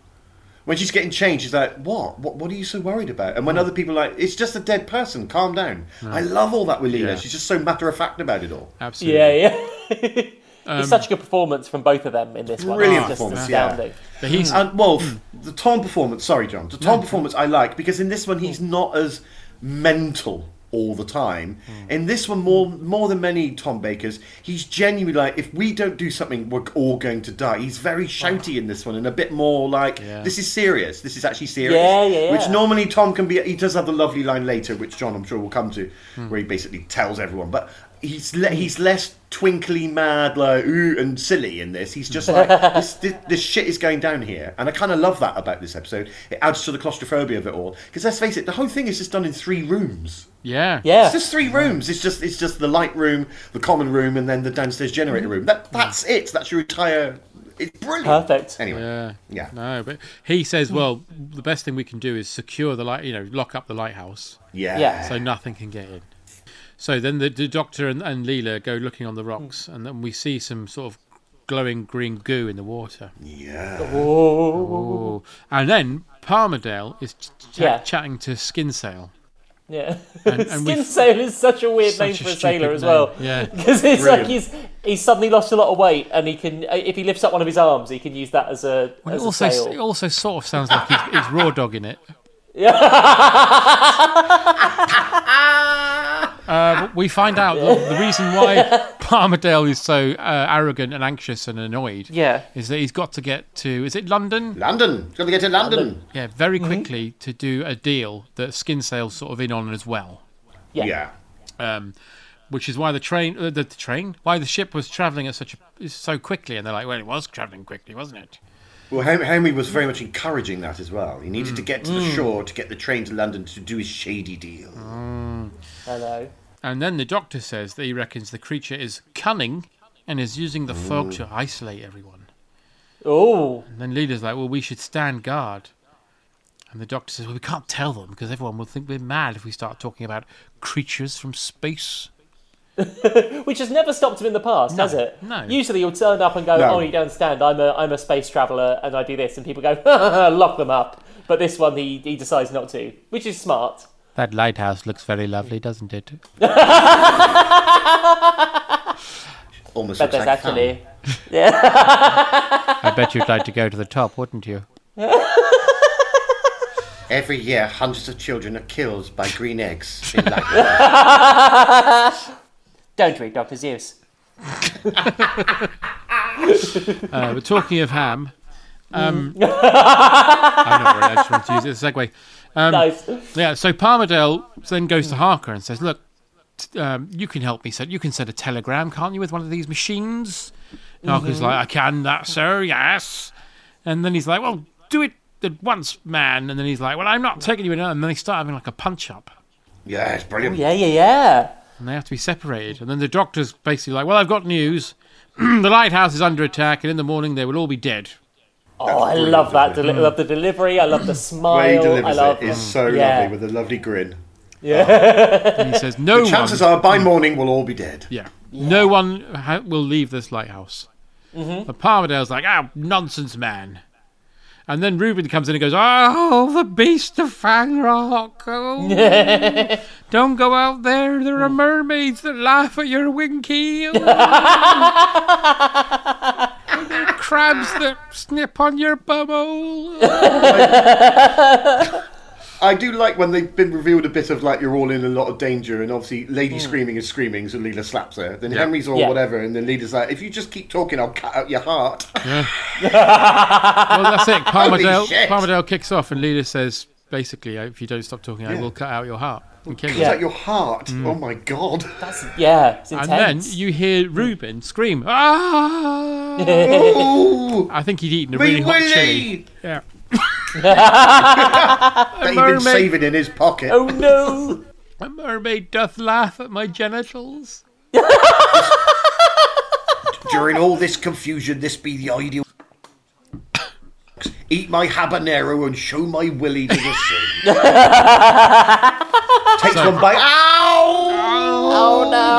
Speaker 2: When she's getting changed, she's like, "What? What? What are you so worried about?"
Speaker 1: Hmm.
Speaker 2: And when other people are like, "It's just a dead person. Calm down." I love all that with Leela.
Speaker 1: Yeah.
Speaker 2: She's just so matter of fact about it all.
Speaker 1: absolutely.
Speaker 3: Yeah, yeah. it's um, such a good performance from both of them in this one.
Speaker 2: Brilliant
Speaker 3: It's just
Speaker 2: performance, yeah.
Speaker 3: astounding.
Speaker 1: But he's
Speaker 2: And well, the Tom performance. Sorry, John. The Tom performance I like because in this one he's not as mental all the time. Hmm. In this one, more more than many Tom Bakers, he's genuinely like, if we don't do something, we're all going to die. He's very oh. shouty in this one and a bit more like,
Speaker 1: Yeah.
Speaker 2: this is serious. This is actually serious.
Speaker 3: Yeah, yeah, yeah.
Speaker 2: Which normally Tom can be. He does have the lovely line later, which John I'm sure will come to, hmm. where he basically tells everyone. But he's le- he's less twinkly, mad, like ooh and silly in this. He's just like this, this. This shit is going down here, and I kind of love that about this episode. It adds to the claustrophobia of it all. Because let's face it, the whole thing is just done in three rooms.
Speaker 1: Yeah.
Speaker 3: Yeah.
Speaker 2: It's just three rooms. It's just it's just the light room, the common room, and then the downstairs generator room. That mm. that's it. That's your entire. It's brilliant.
Speaker 3: Perfect.
Speaker 2: Anyway,
Speaker 1: Yeah.
Speaker 2: yeah.
Speaker 1: No, but he says, well, the best thing we can do is secure the light, you know, lock up the lighthouse
Speaker 2: yeah,
Speaker 3: Yeah.
Speaker 1: so nothing can get in. So then the, the doctor and, and Leela go looking on the rocks, hmm. and then we see some sort of glowing green goo in the water.
Speaker 2: yeah.
Speaker 1: Oh. oh. And then Palmerdale is ch- ch-
Speaker 3: Yeah.
Speaker 1: chatting to Skinsale.
Speaker 3: Yeah.
Speaker 1: And- and
Speaker 3: Skin sail is such a weird
Speaker 1: Such
Speaker 3: name for a sailor
Speaker 1: stupid
Speaker 3: as well.
Speaker 1: name. Yeah.
Speaker 3: Because it's
Speaker 2: Brilliant.
Speaker 3: like he's he's suddenly lost a lot of weight, and he can uh, if he lifts up one of his arms, he can use that as a
Speaker 1: Well, it also
Speaker 3: a
Speaker 1: it also sort of sounds like he's, he's raw dogging it. Uh, we find out the, the reason why Palmerdale is so uh, arrogant and anxious and annoyed
Speaker 3: Yeah.
Speaker 1: is that he's got to get to is it London?
Speaker 2: London. Got to get to London.
Speaker 1: Yeah, very
Speaker 3: Mm-hmm.
Speaker 1: quickly to do a deal that Skinsale's sort of in on as well.
Speaker 3: Yeah.
Speaker 2: Yeah.
Speaker 1: Um, which is why the train, uh, the, the train, why the ship was travelling at such a so quickly, and they're like, well, it was travelling quickly, wasn't it?
Speaker 2: Well, Hen- Henry was very much encouraging that as well. He needed
Speaker 1: Mm.
Speaker 2: to get to the mm. shore to get the train to London to do his shady deal. Mm.
Speaker 3: I know.
Speaker 1: And then the doctor says that he reckons the creature is cunning and is using the fog mm. to isolate everyone.
Speaker 3: Oh.
Speaker 1: And then Leela's like, well, we should stand guard. And the doctor says, well, we can't tell them because everyone will think we're mad if we start talking about creatures from space.
Speaker 3: Which has never stopped him in the past, has it?
Speaker 1: no.
Speaker 3: Usually you'll turn up and go,
Speaker 2: No.
Speaker 3: "Oh, you don't understand. I'm a I'm a space traveller and I do this," and people go, "Lock them up." But this one, he he decides not to, which is smart.
Speaker 1: That lighthouse looks very lovely, doesn't it?
Speaker 2: Almost
Speaker 3: But
Speaker 2: looks
Speaker 3: there's
Speaker 2: like fun.
Speaker 3: actually, yeah,
Speaker 1: I bet you'd like to go to the top, wouldn't you?
Speaker 2: Every year, hundreds of children are killed by green eggs. In London.
Speaker 3: Don't read Doctor Seuss.
Speaker 1: Uh, but talking of ham, um, I know already, I just wanted to use it as a segue. Um,
Speaker 3: nice.
Speaker 1: Yeah, so Palmerdale then goes to Harker and says, "Look, um, you can help me. Send you can send a telegram, can't you, with one of these machines?" And Harker's like, "I can, that sir, yes." And then he's like, "Well, do it at once, man." And then he's like, "Well, I'm not taking you in." And then they start having like a punch up,
Speaker 2: yeah, it's brilliant.
Speaker 3: Yeah, yeah, yeah.
Speaker 1: And they have to be separated. And then the doctor's basically like, "Well, I've got news. the lighthouse is under attack, and in the morning they will all be dead."
Speaker 3: Oh, I love that.
Speaker 2: isn't
Speaker 3: Deli- I love the delivery. I love the smile.
Speaker 2: The way he
Speaker 3: I
Speaker 2: delivers
Speaker 3: love
Speaker 2: it is so
Speaker 3: yeah.
Speaker 2: lovely with a lovely grin. Yeah.
Speaker 1: and he says, "No
Speaker 2: The chances
Speaker 1: one."
Speaker 2: are, by morning, we'll all be dead.
Speaker 1: Yeah. No one ha- will leave this lighthouse.
Speaker 3: Mm-hmm.
Speaker 1: But Palmerdale's like, oh, nonsense, man. And then Reuben comes in and goes, oh, the beast of Fang Rock. Oh, don't go out there. There are mermaids that laugh at your winky. Oh. there are crabs that snip on your bumhole.
Speaker 2: I do like when they've been revealed a bit of like you're all in a lot of danger, and obviously. Lady screaming is screaming, so Leela slaps her. Then Henry's all
Speaker 3: Yeah.
Speaker 2: whatever, and then Leela's like, if you just keep talking, I'll cut out your heart.
Speaker 1: Well, that's it. Palmerdale,
Speaker 2: shit.
Speaker 1: Palmerdale kicks off, and Leela says, basically, if you don't stop talking, I will cut out your heart and kill you.
Speaker 2: Is that your heart? Oh my god!
Speaker 3: That's yeah. It's intense.
Speaker 1: And then you hear Reuben scream, ah!
Speaker 2: Oh,
Speaker 1: I think he'd eaten a really
Speaker 2: Wee
Speaker 1: hot chili. Yeah.
Speaker 2: That he'd been saving in his pocket.
Speaker 3: oh no.
Speaker 1: A mermaid doth laugh at my genitals.
Speaker 2: During all this confusion, this be the ideal. Eat my habanero and show my willy to the sea. Takes one bite. Ow!
Speaker 3: Oh no.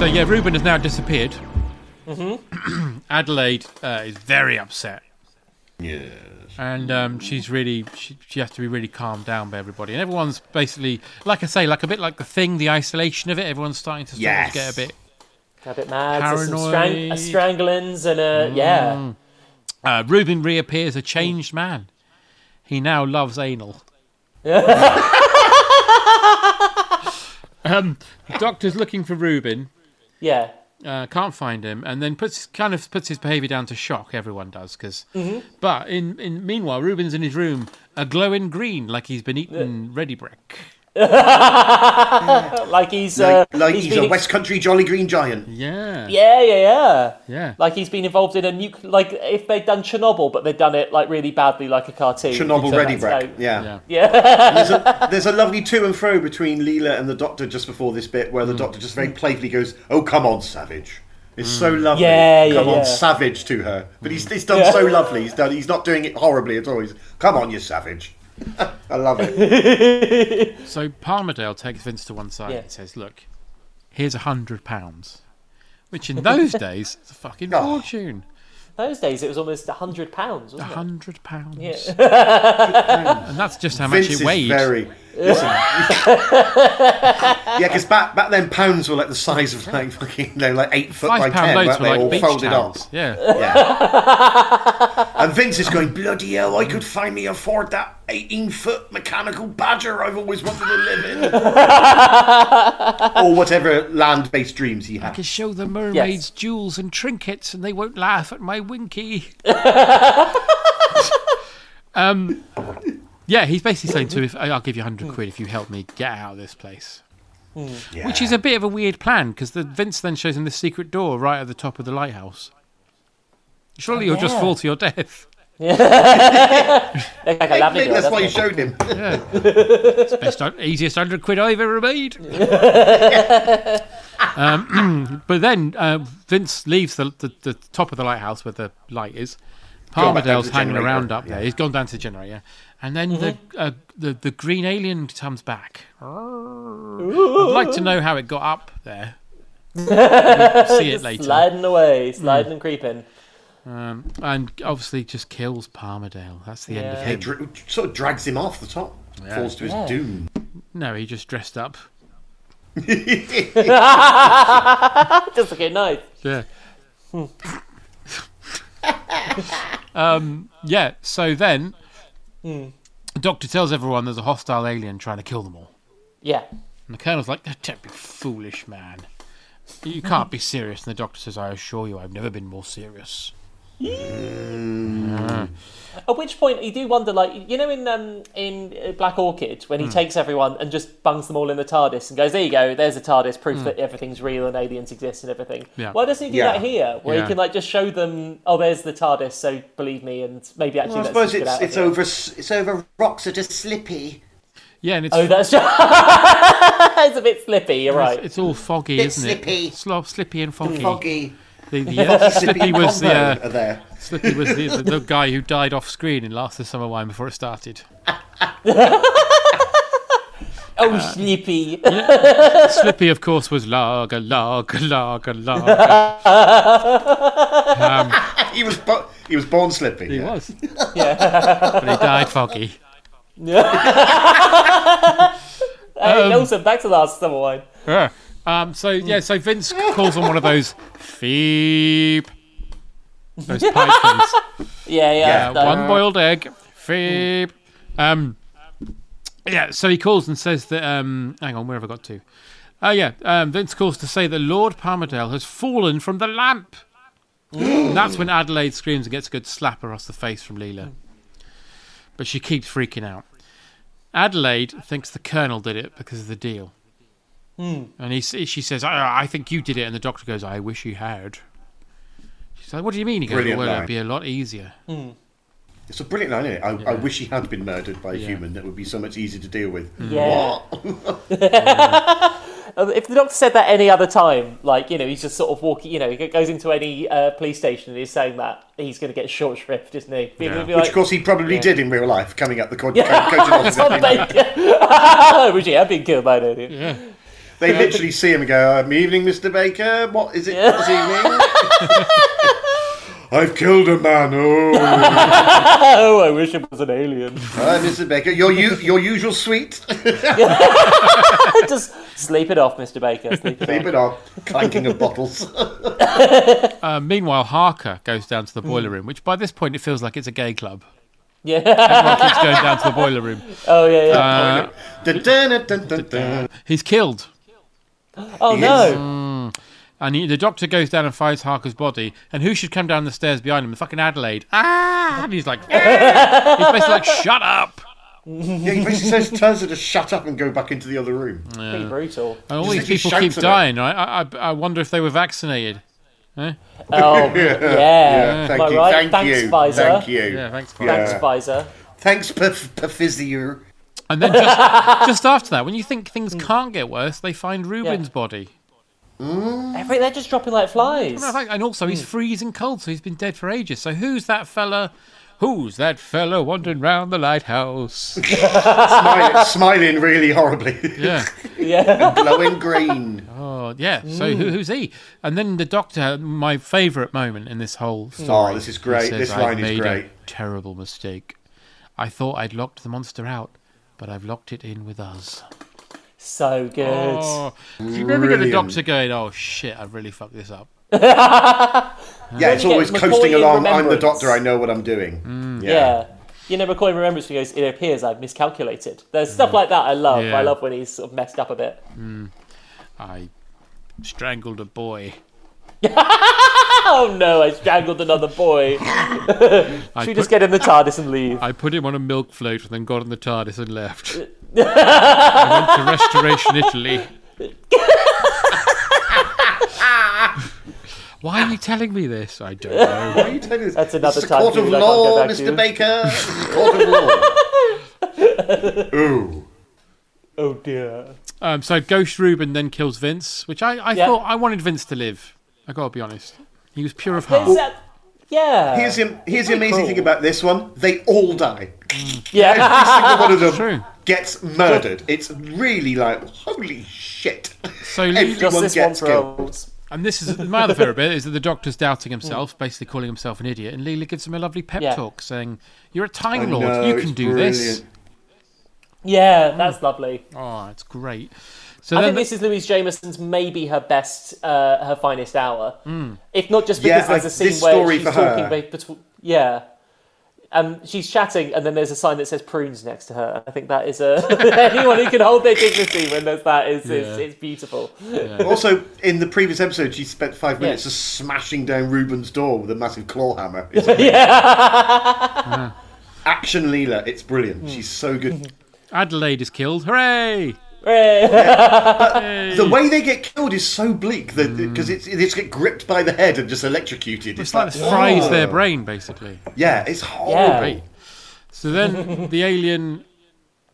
Speaker 1: So yeah, Reuben has now disappeared. Mm-hmm. Adelaide uh, is very upset,
Speaker 2: Yes.
Speaker 1: and um, she's really she, she has to be really calmed down by everybody. And everyone's basically, like I say, like a bit like the thing, the isolation of it. Everyone's starting to sort
Speaker 2: Yes.
Speaker 1: of get a bit.
Speaker 3: A bit mad. There's some strang-
Speaker 1: Paranoid.
Speaker 3: uh, stranglings and uh, yeah.
Speaker 1: Uh, Reuben reappears a changed man. He now loves anal. um, the doctor's looking for Reuben.
Speaker 3: Yeah.
Speaker 1: uh, can't find him, and then puts kind of puts his behaviour down to shock. Everyone does, because.
Speaker 3: Mm-hmm.
Speaker 1: But in, in meanwhile, Reuben's in his room, a glowing green, like he's been eating Ready Brek.
Speaker 3: Like he's uh,
Speaker 2: Like, like he's,
Speaker 3: been
Speaker 2: a
Speaker 3: ex-
Speaker 2: West Country Jolly Green Giant.
Speaker 1: Yeah,
Speaker 3: Yeah, yeah, yeah.
Speaker 1: yeah.
Speaker 3: Like he's been involved in a nuke. Like if they'd done Chernobyl, but they'd done it like really badly, like a cartoon.
Speaker 2: Chernobyl Ready
Speaker 3: that's
Speaker 2: Brek.
Speaker 3: how-
Speaker 2: Yeah.
Speaker 1: Yeah.
Speaker 2: there's, a, there's a lovely to and fro between Leela and the Doctor just before this bit,
Speaker 3: Mm.
Speaker 2: where the Doctor just very playfully goes, "Oh, come on, Savage." It's so lovely.
Speaker 3: Yeah, yeah,
Speaker 2: come on,
Speaker 3: yeah.
Speaker 2: Savage to her. But he's, he's done so lovely. He's done. He's not doing it horribly at all. He's, come on, you Savage. I love it.
Speaker 1: So Palmerdale takes Vince to one side
Speaker 3: Yeah.
Speaker 1: and says, "Look, here's a hundred pounds," which in those days is a fucking
Speaker 2: Oh.
Speaker 1: fortune.
Speaker 3: Those days it was almost a hundred pounds,
Speaker 1: A
Speaker 3: wasn't it?
Speaker 1: hundred pounds,
Speaker 3: Yeah.
Speaker 1: and that's just how much it weighed.
Speaker 2: very. Listen. yeah, because back back then pounds were like the size of like fucking, they like eight foot by
Speaker 1: Five pound
Speaker 2: ten,
Speaker 1: notes
Speaker 2: weren't
Speaker 1: were
Speaker 2: they?
Speaker 1: like
Speaker 2: All
Speaker 1: beach
Speaker 2: folded
Speaker 1: towels.
Speaker 2: up.
Speaker 1: Yeah,
Speaker 2: Yeah. and Vince is going, bloody hell, I could finally afford that 18 foot mechanical badger I've always wanted to live in. or whatever land based dreams he
Speaker 1: I
Speaker 2: had.
Speaker 1: can show the mermaids
Speaker 3: Yes.
Speaker 1: jewels and trinkets, and they won't laugh at my winky. um, yeah, he's basically saying to him, if I'll give you hundred quid if you help me get out of this place.
Speaker 2: Yeah.
Speaker 1: Which is a bit of a weird plan because the Vince then shows him the secret door right at the top of the lighthouse. Surely you'll just fall to your death.
Speaker 3: Looked like a lovely
Speaker 2: Maybe that's why
Speaker 3: doesn't
Speaker 2: you showed him.
Speaker 1: It's best, easiest hundred quid I've ever made. um, but then uh, Vince leaves the, the, the top of the lighthouse where the light is.
Speaker 2: Gone
Speaker 1: Palmerdale's hanging
Speaker 2: generator,
Speaker 1: around up there.
Speaker 2: yeah.
Speaker 1: He's gone down to the generator, and then the, uh, the the green alien comes back. I'd like to know how it got up there. We'll see it later.
Speaker 3: Sliding away, sliding and creeping.
Speaker 1: Um, and obviously just kills Palmerdale. That's the end of
Speaker 3: Yeah.
Speaker 2: He
Speaker 1: him.
Speaker 2: dr- sort of drags him off the top. Falls to his
Speaker 3: Yeah.
Speaker 2: doom.
Speaker 1: No, he just dressed up.
Speaker 3: Just looking nice.
Speaker 1: Yeah. Um, yeah, so then the doctor tells everyone there's a hostile alien trying to kill them all.
Speaker 3: Yeah.
Speaker 1: And the colonel's like, don't be foolish, man. You can't be serious. And the doctor says, I assure you, I've never been more serious.
Speaker 3: At which point you do wonder, like you know, in um, in uh, Black Orchid, when he
Speaker 1: Hmm.
Speaker 3: takes everyone and just bungs them all in the TARDIS and goes, "There you go, there's a TARDIS, proof
Speaker 1: Hmm.
Speaker 3: that everything's real and aliens exist and everything."
Speaker 1: Yeah.
Speaker 3: Why doesn't he do
Speaker 2: Yeah.
Speaker 3: that here, where
Speaker 1: Yeah.
Speaker 3: he can like just show them, "Oh, there's the TARDIS, so believe me," and maybe actually.
Speaker 2: Well, I suppose it's it's
Speaker 3: here."
Speaker 2: over s- it's over rocks are just slippy.
Speaker 1: Yeah, and it's,
Speaker 3: Oh, that's it's a bit slippy. You're
Speaker 1: it's,
Speaker 3: right.
Speaker 1: it's all foggy,
Speaker 2: Bit
Speaker 1: isn't
Speaker 2: slippy.
Speaker 1: it? Slop, slippy and foggy.
Speaker 2: Foggy.
Speaker 1: The, the, uh, Slippy was the uh,
Speaker 2: are there.
Speaker 1: Slippy was the, the, the guy who died off screen in Last of Summer Wine before it started.
Speaker 3: Oh, Slippy.
Speaker 1: Slippy, of course, was lager, lager, lager, lager. um,
Speaker 2: He was bo- he was born slippy.
Speaker 1: he
Speaker 2: yeah.
Speaker 1: was. Yeah. but he died foggy.
Speaker 3: Hey, Nelson, back to last summer wine.
Speaker 1: Yeah. Um, so yeah, so Vince calls on one of those feep, those pipe things.
Speaker 3: Yeah, yeah.
Speaker 2: Yeah.
Speaker 1: One boiled egg, feep. Um, yeah. So he calls and says that. Um, hang on, where have I got to? Oh yeah, um, Vince calls to say that Lord Palmerdale has fallen from the lamp. and that's when Adelaide screams and gets a good slap across the face from Leela. But she keeps freaking out. Adelaide thinks the Colonel did it because of the deal. And he, she says, I, I think you did it. And the doctor goes, I wish you had. She's like, What do you mean? He goes,
Speaker 2: Brilliant
Speaker 1: Well,
Speaker 2: line.
Speaker 1: it'd be a lot easier.
Speaker 2: It's a brilliant line, isn't it? I, I wish he had been murdered by a
Speaker 1: Yeah.
Speaker 2: human. That would be so much easier to deal with.
Speaker 3: Yeah.
Speaker 2: What?
Speaker 3: Uh, If the doctor said that any other time, like, you know, he's just sort of walking, you know, he goes into any uh, police station and he's saying that, he's going to get short shrift, isn't he? People
Speaker 1: Yeah.
Speaker 3: would be
Speaker 2: Which, of course, he probably
Speaker 3: Yeah.
Speaker 2: did in real life, coming up the co-
Speaker 3: Yeah.
Speaker 2: co- coaching
Speaker 3: Tom
Speaker 2: officer.
Speaker 3: Baker. Which he had been killed by an alien.
Speaker 1: Yeah.
Speaker 2: They literally see him and go, um, "Evening, Mr. Baker. What is it this evening?" I've killed a man. Oh,
Speaker 3: Oh, I wish it was an alien.
Speaker 2: Hi, Mr. Baker. Your u- your usual sweet.
Speaker 3: Just sleep it off, Mr. Baker. Sleep it
Speaker 2: Keep
Speaker 3: off.
Speaker 2: it on. Clanking of bottles.
Speaker 1: Uh, meanwhile, Harker goes down to the boiler room, which by this point it feels like it's a gay club.
Speaker 3: Yeah.
Speaker 1: Everyone keeps going down to the boiler room.
Speaker 3: Oh yeah, yeah.
Speaker 1: Uh,
Speaker 2: Dun, dun, dun, dun, dun.
Speaker 1: he's killed.
Speaker 3: oh
Speaker 2: he
Speaker 3: no.
Speaker 1: And he, the doctor goes down and finds Harker's body. And who should come down the stairs behind him? The Fucking Adelaide. Ah! And he's like, "Ah!" he's basically like, shut up.
Speaker 2: Yeah, he basically says tells her to shut up and go back into the other room.
Speaker 3: Pretty brutal.
Speaker 1: And all
Speaker 2: Just
Speaker 1: these
Speaker 2: literally
Speaker 1: people keep
Speaker 2: at her.
Speaker 1: dying. Right? I, I, I wonder if they were vaccinated.
Speaker 3: Oh yeah.
Speaker 2: Yeah, thank
Speaker 3: Am I
Speaker 2: you,
Speaker 3: right?
Speaker 2: thank
Speaker 3: Thanks,
Speaker 2: you,
Speaker 3: Pfizer.
Speaker 2: thank you.
Speaker 1: Yeah, thanks. Pfizer.
Speaker 3: Thanks,
Speaker 2: Yeah.
Speaker 3: Pfizer.
Speaker 2: Thanks, Perf- Perfizier.
Speaker 1: And then just, just after that, when you think things hmm. can't get worse, they find Reuben's body. Mm.
Speaker 3: Every, they're just dropping like flies.
Speaker 1: No, thank- And also, he's hmm. freezing cold, so he's been dead for ages. So who's that fella? Who's that fella wandering round the lighthouse?
Speaker 2: Smiling, smiling really horribly.
Speaker 1: Yeah.
Speaker 3: Yeah.
Speaker 2: Glowing green.
Speaker 1: Oh, yeah. So who, hmm. who's he? And then the doctor, my favourite moment in this whole oh, story.
Speaker 2: Oh, this is great.
Speaker 1: says,
Speaker 2: This
Speaker 1: "I've
Speaker 2: line is
Speaker 1: made
Speaker 2: great.
Speaker 1: A terrible mistake. I thought I'd locked the monster out, but I've locked it in with us.
Speaker 3: so good.
Speaker 1: Oh, you never get the doctor going, oh shit, I've really fucked this up.
Speaker 2: Yeah, it's always coasting along. I'm the doctor. I know what I'm doing.
Speaker 1: Mm.
Speaker 3: Yeah. You know, McCoy remembers he goes, it appears I've miscalculated. There's stuff like that I love.
Speaker 1: Yeah.
Speaker 3: I love when he's sort of messed up a bit.
Speaker 1: I strangled a boy.
Speaker 3: Oh no, I strangled another boy.
Speaker 1: I
Speaker 3: Should we
Speaker 1: put,
Speaker 3: just get in the TARDIS and leave?
Speaker 1: I put him on a milk float and then got on the TARDIS and left. I went to Restoration Italy. Why are you telling me this? I don't know.
Speaker 2: Why are you telling me this?
Speaker 3: That's another
Speaker 2: This is a court of
Speaker 3: I
Speaker 2: law, Mr.
Speaker 3: to.
Speaker 2: Baker. This is a court of law. Ooh.
Speaker 3: Oh dear.
Speaker 1: Um, so Ghost Reuben then kills Vince, which I, I
Speaker 3: Yeah.
Speaker 1: thought I wanted Vince to live. I gotta be honest. He was pure of heart.
Speaker 3: that- yeah.
Speaker 2: Here's the, here's the amazing
Speaker 3: cruel.
Speaker 2: thing about this one. They all die. Mm.
Speaker 3: yeah.
Speaker 2: Every single one of them
Speaker 1: True.
Speaker 2: gets murdered. It's really like, holy shit.
Speaker 1: So Lee-
Speaker 2: Everyone
Speaker 3: one
Speaker 2: gets killed.
Speaker 1: And this is my other favourite bit is that the doctor's doubting himself, mm. basically calling himself an idiot, and Leela gives him a lovely pep
Speaker 3: Yeah.
Speaker 1: talk saying, You're a Time
Speaker 2: I
Speaker 1: Lord,
Speaker 2: know,
Speaker 1: you can do this.
Speaker 3: Yeah, that's lovely.
Speaker 1: Oh, it's great. So
Speaker 3: I
Speaker 1: then
Speaker 3: think this is Louise Jameson's maybe her best, uh, her finest hour. If not just
Speaker 2: Yeah,
Speaker 3: because there's
Speaker 2: I-
Speaker 3: a scene where
Speaker 2: story
Speaker 3: she's
Speaker 2: for her-
Speaker 3: talking be- between, yeah, um, she's chatting, and then there's a sign that says prunes next to her. I think that is a anyone who can hold their dignity when there's that is is,
Speaker 1: Yeah.
Speaker 3: is beautiful.
Speaker 2: Also, in the previous episode, she spent five minutes
Speaker 3: Yeah.
Speaker 2: just smashing down Reuben's door with a massive claw hammer. It's Action Leela, it's brilliant. She's so good.
Speaker 1: Adelaide is killed. Hooray!
Speaker 2: The way they get killed is so bleak hmm. because it's they just get gripped by the head and just electrocuted. It's,
Speaker 1: It's like
Speaker 2: like,
Speaker 1: this fries their brain, basically.
Speaker 2: yeah, it's horrible.
Speaker 3: Yeah.
Speaker 1: So then the alien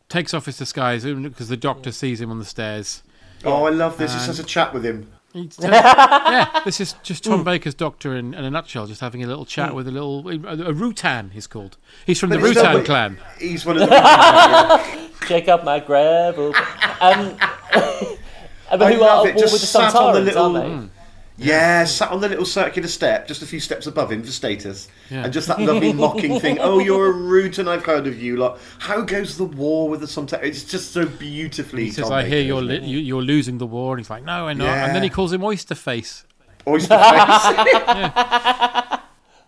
Speaker 1: takes off his disguise because the doctor sees him on the stairs.
Speaker 2: Oh, I love this. He just has a chat with him.
Speaker 1: He tells- yeah, this is just Tom hmm. Baker's doctor in, in a nutshell, just having a little chat hmm. with a little. A, a Rutan, he's called. He's from the
Speaker 2: But it's not-
Speaker 1: Rutan clan.
Speaker 2: He's one of the.
Speaker 3: Check up my gravel. Um, but
Speaker 2: I
Speaker 3: who are
Speaker 2: love
Speaker 3: at
Speaker 2: it,
Speaker 3: war
Speaker 2: just
Speaker 3: with the
Speaker 2: sat on the little-
Speaker 3: aren't
Speaker 2: yeah, sat on the little circular step, just a few steps above him for status,
Speaker 1: Yeah.
Speaker 2: and just that lovely mocking thing. Oh, you're a root, and I've heard of you. Lot. How goes the war with the Sontar? It's just so beautifully.
Speaker 1: He says, "I hear you're li- you, you're losing the war," and he's like, "No, I'm not."
Speaker 2: Yeah.
Speaker 1: And then he calls him Oyster Face.
Speaker 2: Oyster face.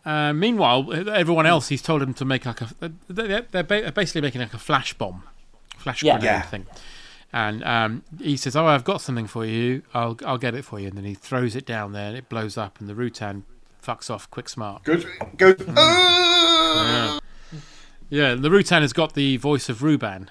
Speaker 1: Uh, meanwhile, everyone else, he's told him to make like a. They're, they're ba- basically making like a flash bomb, flash
Speaker 3: Yeah.
Speaker 1: grenade
Speaker 2: Yeah.
Speaker 1: thing. And um, he says, "Oh, I've got something for you. I'll I'll get it for you." And then he throws it down there, and it blows up, and the Rutan fucks off quick smart.
Speaker 2: Good. Go.
Speaker 1: Mm.
Speaker 2: Ah!
Speaker 1: Yeah, and the Rutan has got the voice of
Speaker 3: Reuben.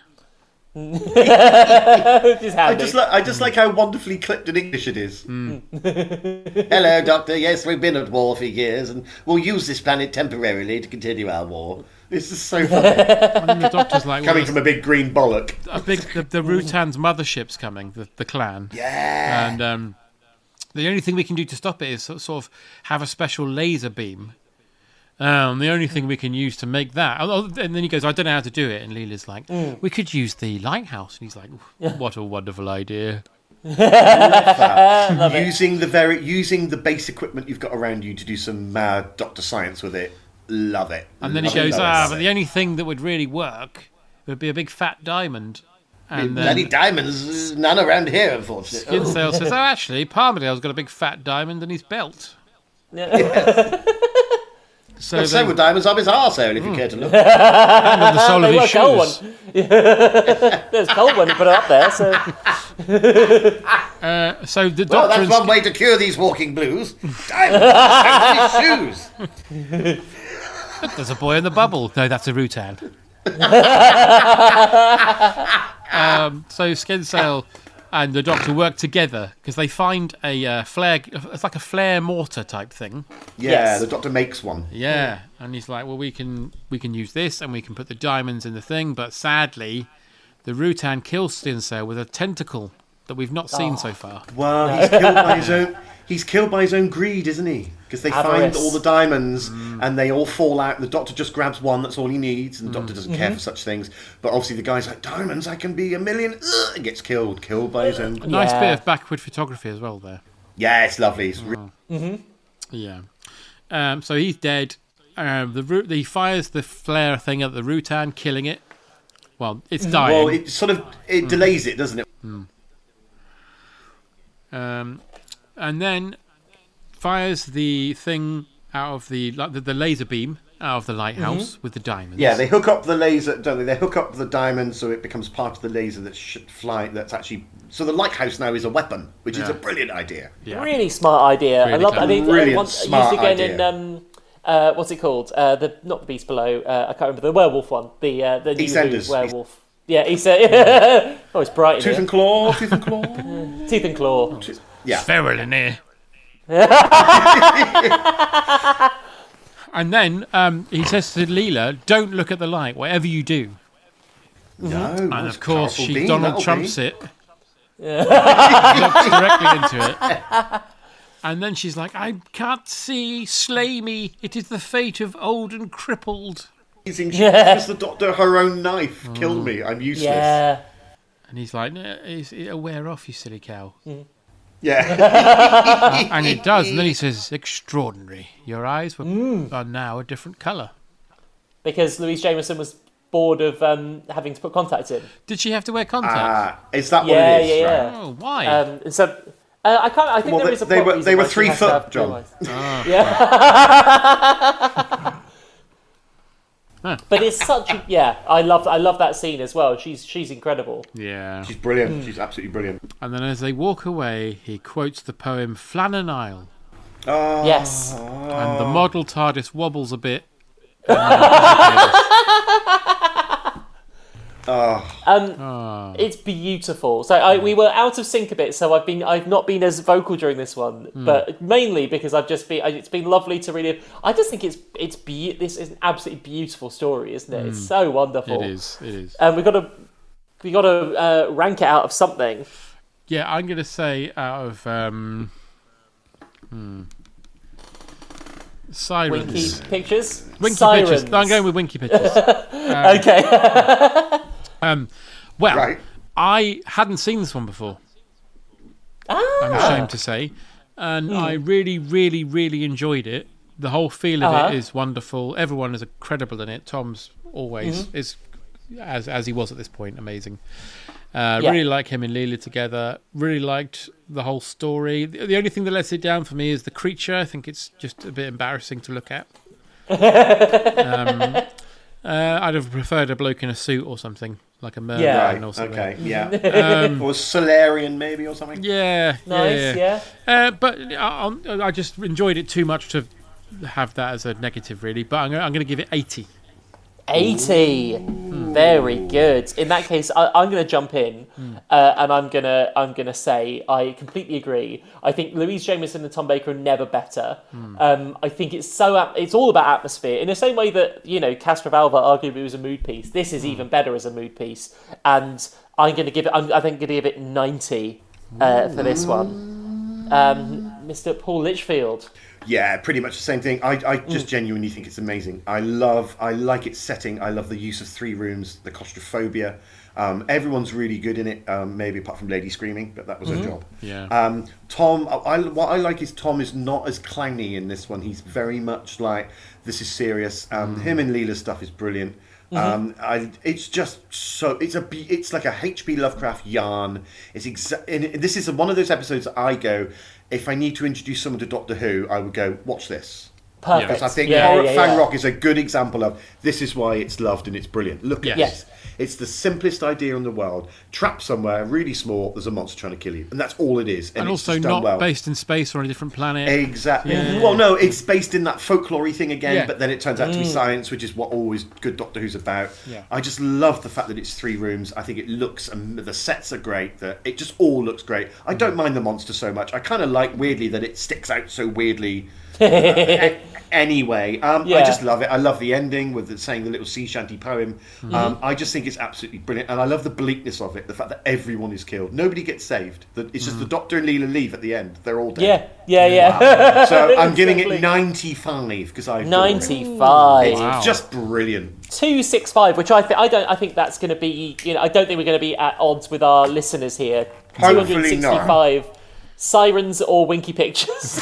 Speaker 3: Just
Speaker 2: I just like I just like how wonderfully clipped in English it is.
Speaker 1: Hmm.
Speaker 2: Hello, Doctor. Yes, we've been at war for years, and we'll use this planet temporarily to continue our war. This is so funny.
Speaker 1: And then the doctor's like, well,
Speaker 2: Coming from a big green bollock.
Speaker 1: a big the, the Rutan's mothership's coming, the, the clan.
Speaker 2: Yeah.
Speaker 1: And um, the only thing we can do to stop it is sort of have a special laser beam. Um, the only thing we can use to make that. oh, And then he goes, I don't know how to do it. And Leela's like, we could use the lighthouse. And he's like, what a wonderful idea.
Speaker 2: Love that. using the very using the base equipment you've got around you to do some mad Doctor Science with it. Love it.
Speaker 1: And then he
Speaker 2: Love it,
Speaker 1: goes,
Speaker 2: love
Speaker 1: ah,
Speaker 2: it.
Speaker 1: but the only thing that would really work would be a big fat diamond. And
Speaker 2: Bloody
Speaker 1: then
Speaker 2: diamonds, none around here, unfortunately.
Speaker 1: Skinsale says, oh, actually, Palmerdale's got a big fat diamond in his belt. So,
Speaker 2: Well, so
Speaker 1: they,
Speaker 2: were diamonds up his arsehole, if you care to look.
Speaker 1: and on the sole of
Speaker 3: They
Speaker 1: his
Speaker 3: were cold
Speaker 1: shoes.
Speaker 3: There's cold one, put it up there. So
Speaker 1: Uh, so the
Speaker 2: Well,
Speaker 1: doctor
Speaker 2: that's
Speaker 1: and
Speaker 2: one way to cure these walking blues. Diamonds in his shoes.
Speaker 1: There's a boy in the bubble. No, that's a Rutan. um, so Skinsale and the doctor work together because they find a uh, flare. It's like a flare mortar type thing.
Speaker 2: Yeah,
Speaker 3: Yes.
Speaker 2: the doctor makes one.
Speaker 1: Yeah, and he's like, "Well, we can we can use this, and we can put the diamonds in the thing." But sadly, the Rutan kills Skinsale with a tentacle that we've not seen
Speaker 3: Oh.
Speaker 1: so far.
Speaker 2: Well, he's killed by his own. He's killed by his own greed, isn't he? Because they find all the diamonds mm. and they all fall out. The doctor just grabs one. That's all he needs, and the doctor mm. doesn't care for such things. But obviously, the guy's like, "Diamonds, I can be a million. Ugh, and gets killed, killed by his own.
Speaker 1: A nice
Speaker 3: Yeah.
Speaker 1: bit of backward photography as well there.
Speaker 2: Yeah, it's lovely. It's re-
Speaker 1: Yeah. Um, so he's dead. Um, the root, he fires the flare thing at the Rutan, killing it. Well, it's dying.
Speaker 2: well, it sort of it mm. delays it, doesn't it?
Speaker 1: um, and then fires the thing out of the like the, the laser beam out of the lighthouse with the diamonds.
Speaker 2: Yeah, they hook up the laser, don't they? They hook up the diamond so it becomes part of the laser that should fly. That's actually so the lighthouse now is a weapon, which is a brilliant idea.
Speaker 1: Yeah.
Speaker 3: really smart idea. I
Speaker 1: Really
Speaker 3: love. I mean,
Speaker 2: Brilliant,
Speaker 3: once,
Speaker 2: smart
Speaker 3: used again in
Speaker 2: idea.
Speaker 3: um, uh, what's it called? Uh, the not the Beast Below. Uh, I can't remember the werewolf one. The uh, the new
Speaker 2: EastEnders.
Speaker 3: Who werewolf. Yeah, EastEnders. oh, it's bright in
Speaker 2: Tooth
Speaker 3: here.
Speaker 2: and claw, tooth and claw.
Speaker 3: Teeth and claw.
Speaker 2: Yeah,
Speaker 1: Feral in here. and then um, he says to Leela, "Don't look at the light, whatever you do."
Speaker 2: no.
Speaker 1: And of course, she
Speaker 2: Donald
Speaker 1: Donald Trumps it. Looks directly into it. And then she's like, I can't see, slay me. It is the fate of old and crippled.
Speaker 2: Amazing. She gives the doctor her own knife. Kill me. I'm useless.
Speaker 3: Yeah.
Speaker 1: And he's like, no, it'll wear off, you silly cow.
Speaker 2: Yeah.
Speaker 1: And it does. And then he says, extraordinary. Your eyes were, are now a different colour.
Speaker 3: Because Louise Jameson was bored of um, having to put contacts in.
Speaker 1: Did she have to wear contacts?
Speaker 2: Ah, is that
Speaker 3: Yeah,
Speaker 2: what it is?
Speaker 3: yeah,
Speaker 2: Right.
Speaker 3: yeah.
Speaker 1: oh, why?
Speaker 3: Um, so uh, I can't. I think
Speaker 2: Well,
Speaker 3: there
Speaker 2: they-
Speaker 3: is a
Speaker 2: they were- they were three foot, John.
Speaker 3: blue eyes. Yeah. But it's such a yeah. I love I love that scene as well. She's she's incredible.
Speaker 1: yeah.
Speaker 2: She's brilliant. She's absolutely brilliant.
Speaker 1: And then as they walk away, he quotes the poem Flannan Isle.
Speaker 2: Oh,
Speaker 3: Yes.
Speaker 1: And the model TARDIS wobbles a bit.
Speaker 3: Um, it's beautiful. So I, we were out of sync a bit. So I've been I've not been as vocal during this one, but mainly because I've just been. It's been lovely to really. I just think it's it's be, This is an absolutely beautiful story, isn't it? It's so wonderful.
Speaker 1: It is. It is.
Speaker 3: And we got to we got to uh, rank it out of something.
Speaker 1: Yeah, I'm going to say out of um, hmm, Sirens.
Speaker 3: Winky pictures.
Speaker 1: Winky
Speaker 3: Sirens.
Speaker 1: pictures. No, I'm going with Winky pictures.
Speaker 3: Okay.
Speaker 1: um, well,
Speaker 2: Right.
Speaker 1: I hadn't seen this one before. I'm
Speaker 3: ah.
Speaker 1: ashamed to say, and I really, really, really enjoyed it. The whole feel of
Speaker 3: Uh-huh.
Speaker 1: it is wonderful. Everyone is incredible in it. Tom's always
Speaker 3: Mm-hmm.
Speaker 1: is as as he was at this point, amazing. Uh,
Speaker 3: Yeah.
Speaker 1: Really like him and Leela together. Really liked the whole story. The, the only thing that lets it down for me is the creature. I think it's just a bit embarrassing to look at. um, uh, I'd have preferred a bloke in a suit or something, like a merman
Speaker 3: Yeah.
Speaker 2: Right.
Speaker 1: or something.
Speaker 2: Okay. Yeah.
Speaker 1: Um,
Speaker 2: or Solarian maybe or something.
Speaker 1: yeah,
Speaker 3: Nice.
Speaker 1: yeah.
Speaker 3: Yeah.
Speaker 1: Uh, but I, I I just enjoyed it too much to have that as a negative, really. But I'm, I'm going to give it 80.
Speaker 3: 80 very good. In that case I, i'm going to jump in uh, and i'm going to i'm going to say i completely agree. I think louise jameson and tom baker are never better. Um, i think it's so it's all about atmosphere. In the same way that you know castrovalva arguably was a mood piece. This is even better as a mood piece. And i'm going to give it i'm, I think going to give it 90 uh, for this one. Um, mr paul litchfield
Speaker 2: Yeah, pretty much the same thing. I, I
Speaker 3: Mm.
Speaker 2: just genuinely think it's amazing. I love, I like its setting. I love the use of three rooms, the claustrophobia. Um, everyone's really good in it, um, maybe apart from Lady Screaming, but that was her job.
Speaker 1: Yeah.
Speaker 2: Um, Tom, I, what I like is Tom is not as clowny in this one. He's very much like this is serious. Um, Him and Leela's stuff is brilliant. Um, I, it's just so it's a it's like a H.P. Lovecraft yarn. It's exa- and this is one of those episodes I go if I need to introduce someone to Doctor Who, I would go watch this.
Speaker 3: Perfect.
Speaker 2: Because I think
Speaker 3: yeah,
Speaker 2: Horror
Speaker 3: yeah,
Speaker 2: Fang
Speaker 3: yeah.
Speaker 2: Rock is a good example of this is why it's loved and it's brilliant. Look at
Speaker 1: Yes.
Speaker 2: this. It's the simplest idea in the world. Trapped somewhere, really small, there's a monster trying to kill you. And that's all it is. And,
Speaker 1: And
Speaker 2: it's
Speaker 1: also not
Speaker 2: well.
Speaker 1: based in space or on a different planet.
Speaker 2: Exactly. Well, no, it's based in that folklore thing again,
Speaker 1: Yeah.
Speaker 2: but then it turns out to be science, which is what always good Doctor Who's about.
Speaker 1: Yeah.
Speaker 2: I just love the fact that it's three rooms. I think it looks, um, the sets are great. That it just all looks great. I don't mind the monster so much. I kind of like weirdly that it sticks out so weirdly. A- anyway, um, I just love it. I love the ending with the, saying the little sea shanty poem. Um, I just think it's absolutely brilliant, and I love the bleakness of it. The fact that everyone is killed, nobody gets saved. That it's just the Doctor and Leela leave at the end. They're all dead.
Speaker 3: Yeah, yeah, yeah.
Speaker 2: So I'm giving it
Speaker 3: Exactly.
Speaker 2: 95 because I adore it.
Speaker 3: Ninety-five.
Speaker 2: It's
Speaker 1: Wow.
Speaker 2: just brilliant.
Speaker 3: two six five, which I think I don't I think that's going to be you know I don't think we're going to be at odds with our listeners here. Two
Speaker 2: Hopefully
Speaker 3: hundred sixty five. Sirens or Winky Pictures?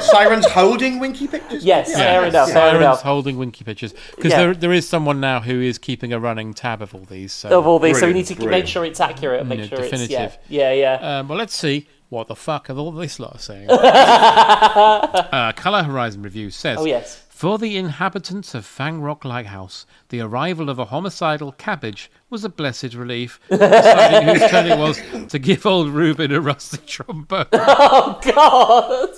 Speaker 2: Sirens holding Winky Pictures.
Speaker 3: yes,
Speaker 2: Yeah.
Speaker 3: fair enough. Fair
Speaker 1: Sirens
Speaker 3: enough.
Speaker 1: holding winky pictures because
Speaker 3: Yeah.
Speaker 1: there there is someone now who is keeping a running tab of all these. So
Speaker 3: Of all these, so we need to make sure it's accurate, make
Speaker 1: Yeah,
Speaker 3: sure it's
Speaker 1: definitive.
Speaker 3: yeah, yeah, yeah.
Speaker 1: Um, well, let's see what the fuck are all this lot are saying. uh, Color Horizon Review says,
Speaker 3: oh yes.
Speaker 1: For the inhabitants of Fang Rock Lighthouse, the arrival of a homicidal cabbage was a blessed relief, deciding whose turn it was to give old Reuben a rusty trombone.
Speaker 3: Oh God!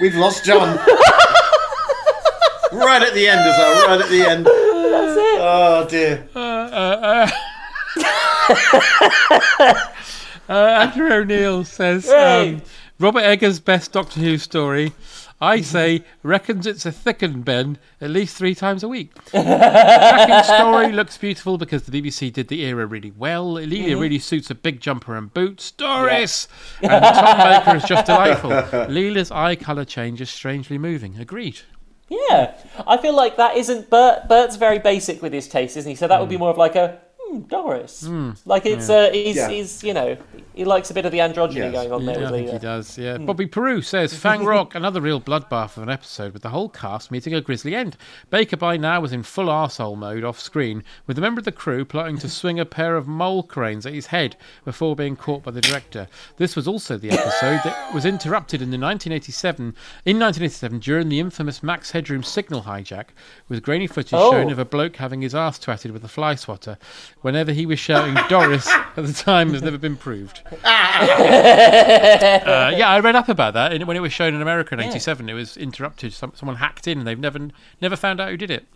Speaker 2: We've lost John. right at the end as well. Right at the end.
Speaker 3: That's it.
Speaker 2: Oh dear.
Speaker 1: Uh, Uh, Andrew O'Neill says, um, Robert Eggers' best Doctor Who story. I mm-hmm. say, reckons it's a thickened Ben at least three times a week. Cracking story looks beautiful because the BBC did the era really well. Leela mm-hmm. really suits a big jumper and boots. Doris! And Tom Baker is just delightful. Leela's eye colour change is strangely moving. Agreed.
Speaker 3: Yeah, I feel like that isn't Bert. Bert's very basic with his taste, isn't he? So that would be mm. more of like a hmm, Doris. Like it's uh, he's,
Speaker 2: Yeah.
Speaker 3: he's you know he likes a bit of the androgyny
Speaker 2: Yes.
Speaker 3: going on there.
Speaker 1: I think
Speaker 3: Leela.
Speaker 1: he does, yeah. Hmm. Bobby Peru says Fang Rock, another real bloodbath of an episode with the whole cast meeting a grisly end. Baker by now was in full arsehole mode off screen, with a member of the crew plotting to swing a pair of mole cranes at his head before being caught by the director. This was also the episode that was interrupted in the 1987 in 1987 during the infamous Max Headroom signal hijack, with grainy footage
Speaker 3: Oh.
Speaker 1: shown of a bloke having his ass twatted with a fly swatter whenever he was shouting Doris at the time has never been proved. Uh, yeah, I read up about that and when it was shown in America in '87. It was interrupted. Some, someone hacked in, and they've never never found out who did it.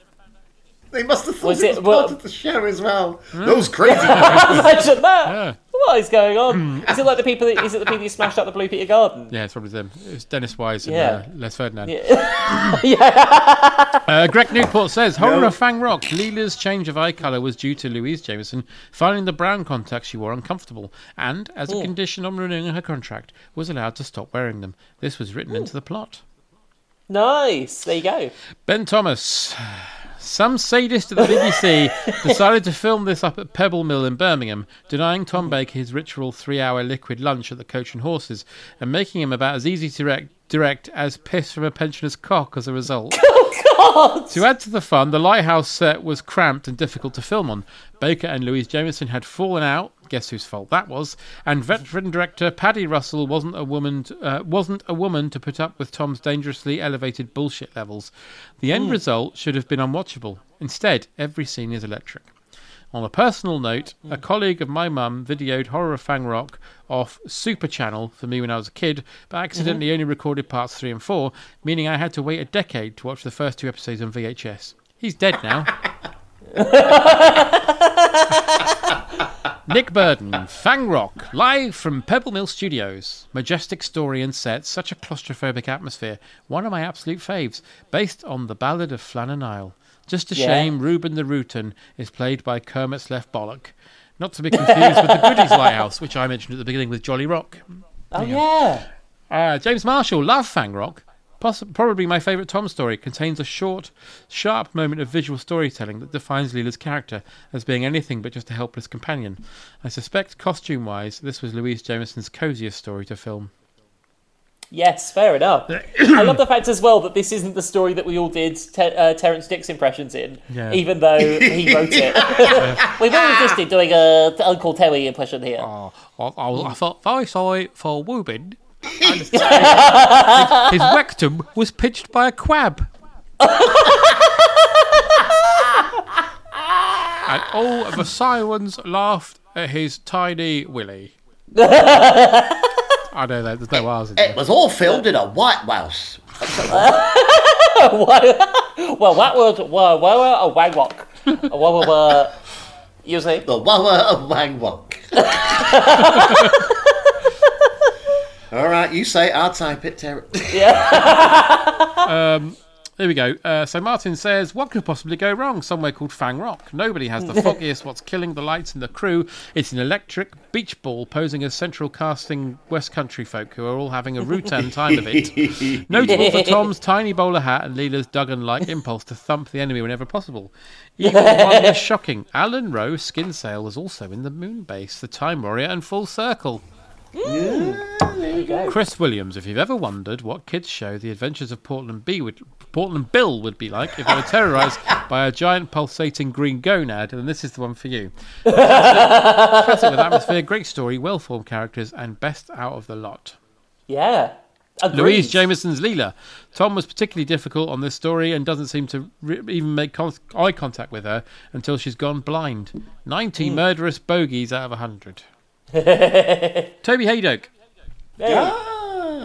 Speaker 2: They must have thought
Speaker 3: Was
Speaker 2: it was
Speaker 3: it-
Speaker 2: part of the show as well. Those crazy. guys.
Speaker 3: Imagine that.
Speaker 1: Yeah.
Speaker 3: What is going on? Is it like the people? That, is it the people who smashed up the Blue Peter Garden?
Speaker 1: Yeah, it's probably them. It was Dennis Wise and
Speaker 3: Yeah.
Speaker 1: uh, Les Ferdinand.
Speaker 3: yeah.
Speaker 1: Uh, Greg Newport says Horror
Speaker 2: No.
Speaker 1: of Fang Rock. Leela's change of eye colour was due to Louise Jameson finding the brown contacts she wore uncomfortable, and as a condition on renewing her contract, was allowed to stop wearing them. This was written into the plot.
Speaker 3: Nice. There you go.
Speaker 1: Ben Thomas. Some sadist at the BBC decided to film this up at Pebble Mill in Birmingham, denying Tom mm. Baker his ritual three hour liquid lunch at the Coach and Horses, and making him about as easy to direct, direct as piss from a pensioner's cock as a result.
Speaker 3: Oh, God.
Speaker 1: To add to the fun, the lighthouse set was cramped and difficult to film on. Baker and Louise Jameson had fallen out. Guess whose fault that was? And veteran director Paddy Russell wasn't a woman. To, uh, wasn't a woman to put up with Tom's dangerously elevated bullshit levels. The end hmm. result should have been unwatchable. Instead, every scene is electric. On a personal note, a hmm. colleague of my mum videoed Horror of Fang Rock off Super Channel for me when I was a kid, but hmm. accidentally only recorded parts 3 and 4, meaning I had to wait a decade to watch the first two episodes on VHS. He's dead now. Nick Burden, Fang Rock, live from Pebble Mill Studios. Majestic story and set, such a claustrophobic atmosphere. One of my absolute faves, based on the Ballad of Flannan Isle. Just a
Speaker 3: Yeah.
Speaker 1: shame Reuben the Rutan is played by Kermit's left bollock. Not to be confused with the Goodies Lighthouse, which I mentioned at the beginning with Jolly Rock.
Speaker 3: Oh yeah.
Speaker 1: Uh, James Marshall, love Fang Rock. Poss- probably my favourite Tom story contains a short, sharp moment of visual storytelling that defines Leela's character as being anything but just a helpless companion. I suspect, costume wise, this was Louise Jameson's cosiest story to film.
Speaker 3: Yes, fair enough. I love the fact as well that this isn't the story that we all did Ter- uh, Terence Dicks' impressions in,
Speaker 1: Yeah.
Speaker 3: even though he wrote it. We've all just been doing a Uncle Terry impression here.
Speaker 1: Oh, I, I, I felt very sorry for Woobin. And his, his rectum was pinched by a quab. and all of the sirens laughed at his tiny willy. I know that there's no R's in
Speaker 2: It
Speaker 1: there.
Speaker 2: was all filmed in a White House.
Speaker 3: well, that was well, well, a wang walk. Well, well, well, you see?
Speaker 2: The Wawa of Wang Wok. all right, you say, I'll type it, Terry.
Speaker 1: There we go. Uh, so Martin says, What could possibly go wrong? Somewhere called Fang Rock. Nobody has the foggiest what's killing the lights and the crew. It's an electric beach ball posing as central casting West Country folk who are all having a rutan time of it. Notable for Tom's tiny bowler hat and Leela's Duggan like impulse to thump the enemy whenever possible. Even one less shocking. Alan Rowe Skinsale was also in the moon base, the Time Warrior, and Full Circle. Chris Williams, if you've ever wondered what kids show The Adventures of Portland B would Portland Bill would be like if they were terrorised by a giant pulsating green gonad, then this is the one for you. Classic, with atmosphere, great story, well formed characters, and best out of the lot.
Speaker 3: Yeah. Agreed.
Speaker 1: Louise Jameson's Leela. Tom was particularly difficult on this story and doesn't seem to re- even make con- eye contact with her until she's gone blind. 90 murderous bogeys out of 100. Toby Hadoke.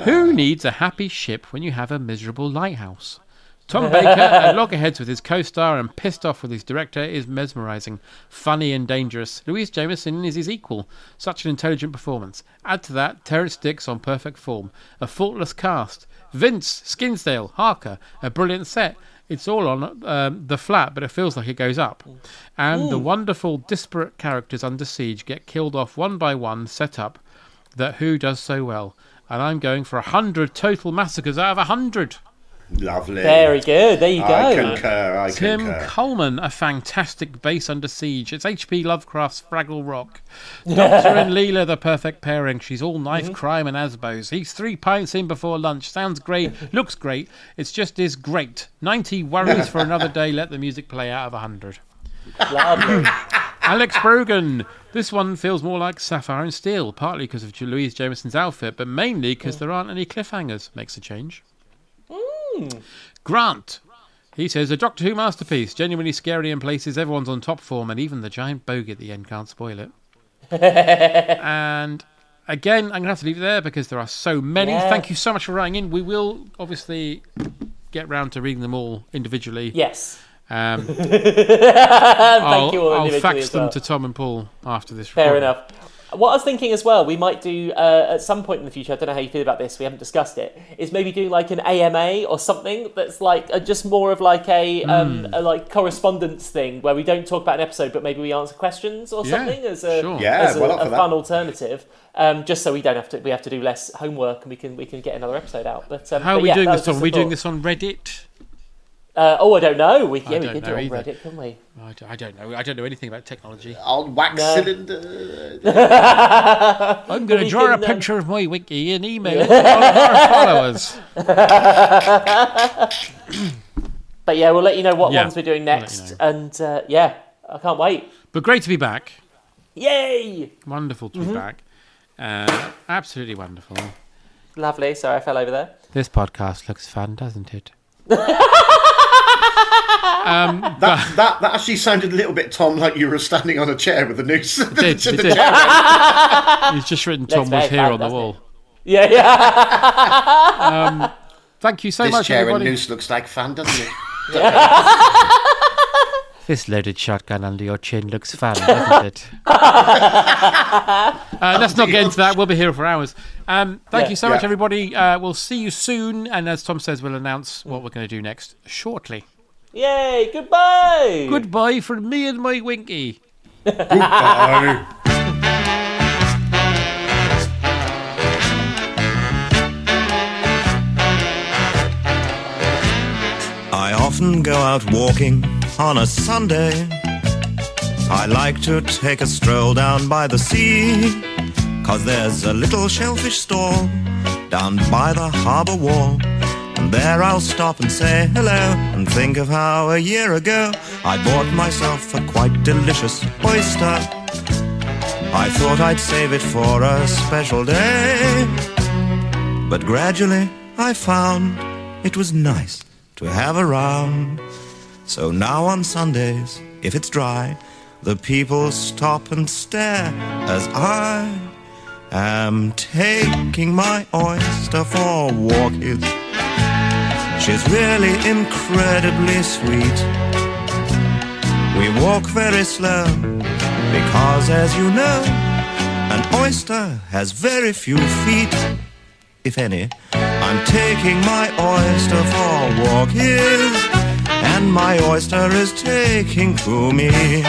Speaker 1: Who needs a happy ship when you have a miserable lighthouse? Tom Baker at loggerheads with his co-star and pissed off with his director is mesmerising, funny and dangerous. Louise Jameson is his equal. Such an intelligent performance. Add to that Terence Dicks on perfect form, a faultless cast, Vince Skinsale, Harker, a brilliant set. It's all on um, the flat, but it feels like it goes up. And the wonderful, disparate characters under siege get killed off one by one, set up that Who does so well. And I'm going for a hundred total massacres out of a hundred.
Speaker 2: Lovely.
Speaker 3: Very good. There you go.
Speaker 2: I concur, I
Speaker 1: Tim
Speaker 2: concur.
Speaker 1: Coleman, a fantastic base under siege. It's H.P. Lovecraft's Fraggle Rock. Doctor and Leela, the perfect pairing. She's all knife, mm-hmm. crime, and asbos. He's three pints in before lunch. Sounds great, looks great. It's just is great. 90 worries for another day. Let the music play out of 100.
Speaker 3: Lovely.
Speaker 1: Alex Brogan. This one feels more like Sapphire and Steel, partly because of Louise Jameson's outfit, but mainly because mm. there aren't any cliffhangers. Makes a change. Grant. He says a Doctor Who masterpiece, genuinely scary in places. Everyone's on top form, and even the giant bogey at the end can't spoil it. and again, I'm going to have to leave it there because there are so many.
Speaker 3: Yeah.
Speaker 1: Thank you so much for writing in. We will obviously get round to reading them all individually.
Speaker 3: yes.
Speaker 1: Um,
Speaker 3: Thank
Speaker 1: I'll,
Speaker 3: you all
Speaker 1: I'll fax them
Speaker 3: well.
Speaker 1: to Tom and Paul after this.
Speaker 3: Fair
Speaker 1: recording.
Speaker 3: enough. What I was thinking as well, we might do uh, at some point in the future. I don't know how you feel about this. We haven't discussed it. Is maybe doing like an AMA or something that's like uh just more of like a, um,
Speaker 1: Hmm.
Speaker 3: a like correspondence thing where we don't talk about an episode, but maybe we answer questions or
Speaker 1: Yeah,
Speaker 3: something as a
Speaker 1: sure.
Speaker 2: Yeah,
Speaker 3: as a,
Speaker 2: well
Speaker 3: a fun alternative. Um, just so we don't have to we have to do less homework and we can we can get another episode out. But um,
Speaker 1: How
Speaker 3: but
Speaker 1: are we
Speaker 3: yeah,
Speaker 1: doing this,
Speaker 3: was
Speaker 1: Tom? Are we doing this on Reddit?
Speaker 3: Uh, oh, I don't know. We, yeah, we
Speaker 1: don't
Speaker 3: could do it on
Speaker 1: either.
Speaker 3: Reddit, couldn't we?
Speaker 1: I d- I don't know. I don't know anything about technology.
Speaker 2: On wax
Speaker 3: No.
Speaker 2: cylinder.
Speaker 1: I'm going to
Speaker 3: we
Speaker 1: draw a
Speaker 3: can, um,
Speaker 1: picture of my wiki and email it to all of our followers.
Speaker 3: But yeah, we'll let you know what
Speaker 1: Yeah,
Speaker 3: ones we're doing
Speaker 1: we'll let you
Speaker 3: next.
Speaker 1: know.
Speaker 3: And uh, yeah, I can't wait.
Speaker 1: But great to be back.
Speaker 3: Yay!
Speaker 1: Wonderful
Speaker 3: Mm-hmm.
Speaker 1: to be back. Uh, absolutely wonderful.
Speaker 3: Lovely. Sorry, I fell over there.
Speaker 1: This podcast looks fun, doesn't it?
Speaker 2: That, that, that actually sounded a little bit, Tom, like you were standing on a chair with a noose.
Speaker 1: It did,
Speaker 2: to
Speaker 1: it
Speaker 2: the
Speaker 1: did.
Speaker 2: chair.
Speaker 1: He's just written Tom
Speaker 3: very
Speaker 1: was here
Speaker 3: fun,
Speaker 1: on the
Speaker 3: doesn't
Speaker 1: wall.
Speaker 3: Yeah, yeah.
Speaker 1: Thank you so
Speaker 2: This
Speaker 1: much,
Speaker 2: chair and noose looks like fun, doesn't it?
Speaker 1: This loaded shotgun under your chin looks fun, doesn't it? uh, let's not get into that. We'll be here for hours. Um, thank
Speaker 3: Yeah.
Speaker 1: you so much, everybody. Uh, we'll see you soon. And as Tom says, we'll announce what we're going to do next shortly.
Speaker 3: Yay! Goodbye.
Speaker 1: Goodbye from me and my Winky.
Speaker 2: Goodbye.
Speaker 4: I often go out walking on a Sunday. I like to take a stroll down by the sea, cause there's a little shellfish stall down by the harbour wall. And there I'll stop and say hello and think of how a year ago I bought myself a quite delicious oyster. I thought I'd save it for a special day. But gradually I found it was nice to have around. So now on Sundays, if it's dry, the people stop and stare as I am taking my oyster for walkies. She's really incredibly sweet. We walk very slow because, as you know, an oyster has very few feet, if any. I'm taking my oyster for walkies, and my oyster is taking to me.